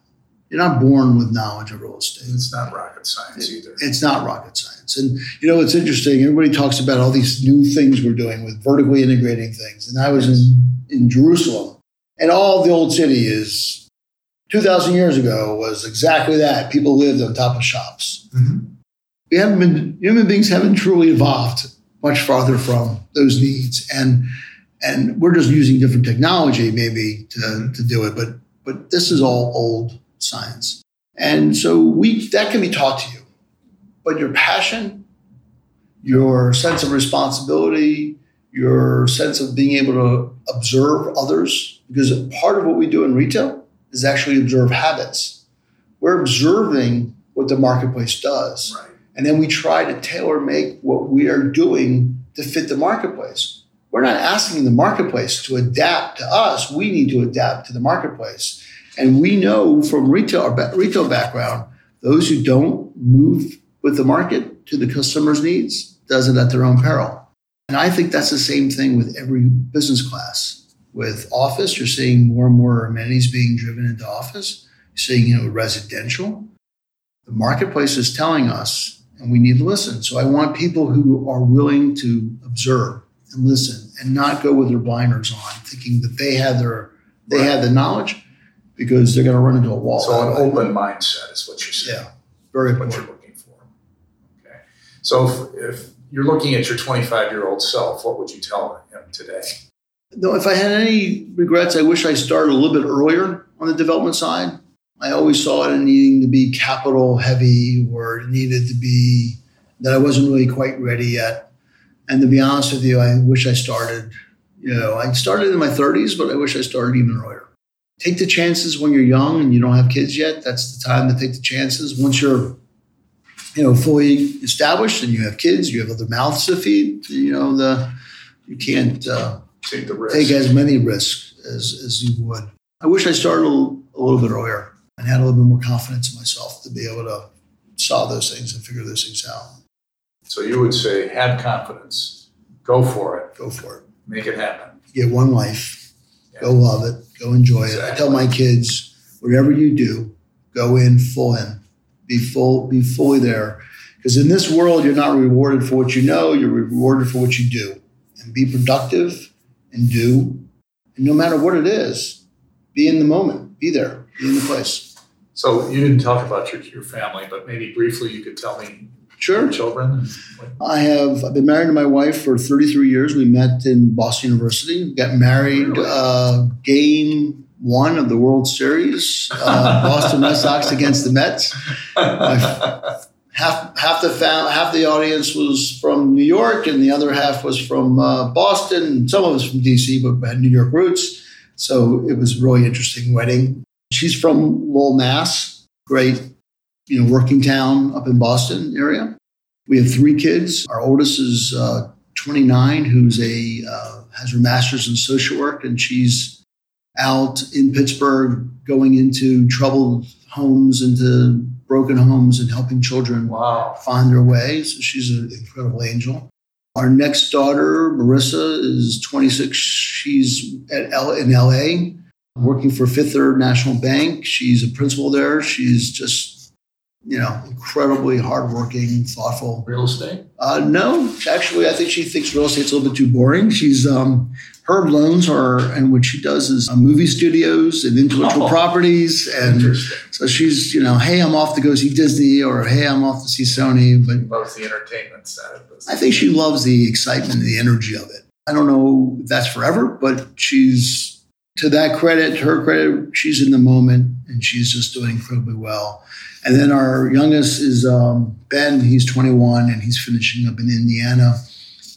you're not born with knowledge of real estate. It's not rocket science either. It's not rocket science. And you know, it's interesting. Everybody talks about all these new things we're doing with vertically integrating things. And I was in, in Jerusalem, and all the old city is 2,000 years ago was exactly that. People lived on top of shops. Mm-hmm. We haven't been, human beings haven't truly evolved much farther from those needs. And and we're just using different technology maybe to, to do it, but but this is all old science. And so we that can be taught to you. But your passion, your sense of responsibility, your sense of being able to observe others, because part of what we do in retail is actually observe habits. We're observing what the marketplace does. Right. And then we try to tailor make what we are doing to fit the marketplace. We're not asking the marketplace to adapt to us. We need to adapt to the marketplace. And we know from retail retail background, those who don't move with the market to the customer's needs does it at their own peril. And I think that's the same thing with every business class. With office, you're seeing more and more amenities being driven into office. You're seeing, you know, residential. The marketplace is telling us, and we need to listen. So I want people who are willing to observe and listen and not go with their blinders on, thinking that they have their they Right. have the knowledge because they're going to run into a wall. So an open mindset is what you're saying. Yeah, very important. What you're looking for. Okay. So if, if you're looking at your 25 year old self, what would you tell him today? No, if I had any regrets, I wish I started a little bit earlier on the development side. I always saw it in needing to be capital heavy or it needed to be that I wasn't really quite ready yet. And to be honest with you, I wish I started, you know, I started in my 30s, but I wish I started even earlier. Take the chances when you're young and you don't have kids yet. That's the time to take the chances. Once you're, you know, fully established and you have kids, you have other mouths to feed, you know, the you can't uh, Take the risk. take as many risks as, as you would. I wish I started a little, a little bit earlier and had a little bit more confidence in myself to be able to solve those things and figure those things out. So you would say, have confidence, go for it, Go for it. make it happen. You get one life. Go love it. Go enjoy it. I tell my kids, whatever you do, go in full in. Be full. Be fully there. Because in this world, you're not rewarded for what you know. You're rewarded for what you do. And be productive and do. And no matter what it is, be in the moment. Be there. Be in the place. So you didn't talk about your, your family, but maybe briefly you could tell me Sure. children. I have I've been married to my wife for 33 years. We met in Boston University. We got married Really? uh, game one of the World Series, uh, (laughs) Boston Red Sox against the Mets. (laughs) Half half the fam- half the audience was from New York, and the other half was from uh, Boston. Some of us from DC, but had New York roots. So it was a really interesting wedding. She's from Lowell, Mass. Great, you know, working town up in Boston area. We have three kids. Our oldest is uh, 29, who's a uh, has her master's in social work, and she's out in Pittsburgh going into troubled homes, into broken homes, and helping children wow. find their way. So she's an incredible angel. Our next daughter, Marissa, is 26. She's at L- in LA, working for Fifth Third National Bank. She's a principal there. She's just, you know, incredibly hardworking, thoughtful. Real estate? Uh, no, actually, I think she thinks real estate's a little bit too boring. She's um, her loans are, and what she does is uh, movie studios and intellectual Oh. properties, and so she's, you know, hey, I'm off to go see Disney, or hey, I'm off to see Sony. But Loves the entertainment side of this. I think she loves the excitement and the energy of it. I don't know if that's forever, but she's to that credit, to her credit, she's in the moment and she's just doing incredibly well. And then our youngest is um, Ben. He's 21 and he's finishing up in Indiana,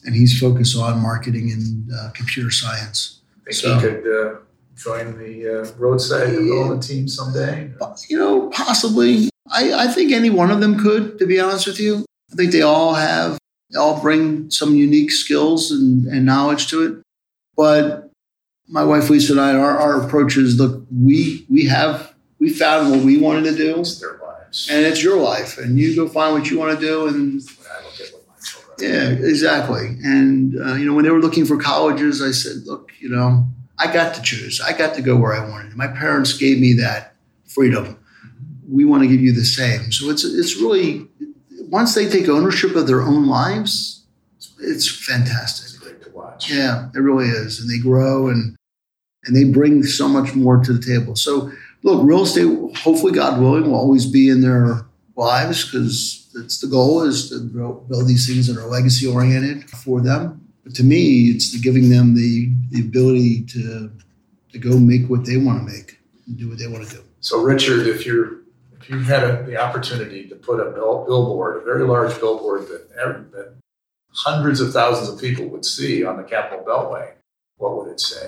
and he's focused on marketing and uh, computer science. Think So- he could uh, join the uh, roadside Yeah. development team someday? You know, possibly. I, I think any one of them could, to be honest with you. I think they all have, they all bring some unique skills and, and knowledge to it. But my wife Lisa and I, our, our approach is look, we we have we found what we wanted to do, It's their lives. and it's your life, and you go find what you want to do, and When I look what my children yeah, exactly. And uh, you know, when they were looking for colleges, I said, look, you know, I got to choose. I got to go where I wanted. My parents gave me that freedom. We want to give you the same. So it's it's really once they take ownership of their own lives, it's fantastic. Watch. Yeah, it really is, and they grow and and they bring so much more to the table. So look, real estate, hopefully, God willing, will always be in their lives because it's the goal is to build these things that are legacy oriented for them. But to me, it's the giving them the, the ability to to go make what they want to make and do what they want to do. So, Richard, if you're if you had a, the opportunity to put a bill, billboard, a very large billboard that, that hundreds of thousands of people would see on the Capitol Beltway, what would it say?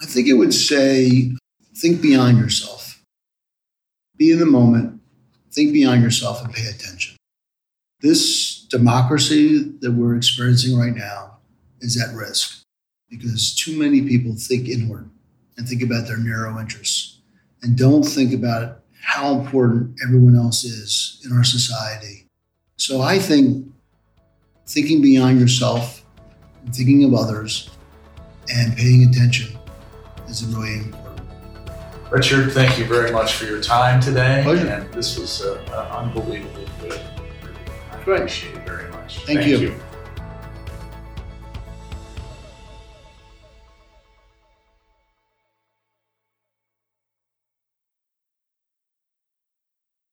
I think it would say, think beyond yourself. Be in the moment, think beyond yourself, and pay attention. This democracy that we're experiencing right now is at risk because too many people think inward and think about their narrow interests and don't think about how important everyone else is in our society. So I think thinking beyond yourself and thinking of others and paying attention is really important. Richard, thank you very much for your time today. Pleasure. And this was uh, unbelievably good. I appreciate it very much. Thank, thank you. you.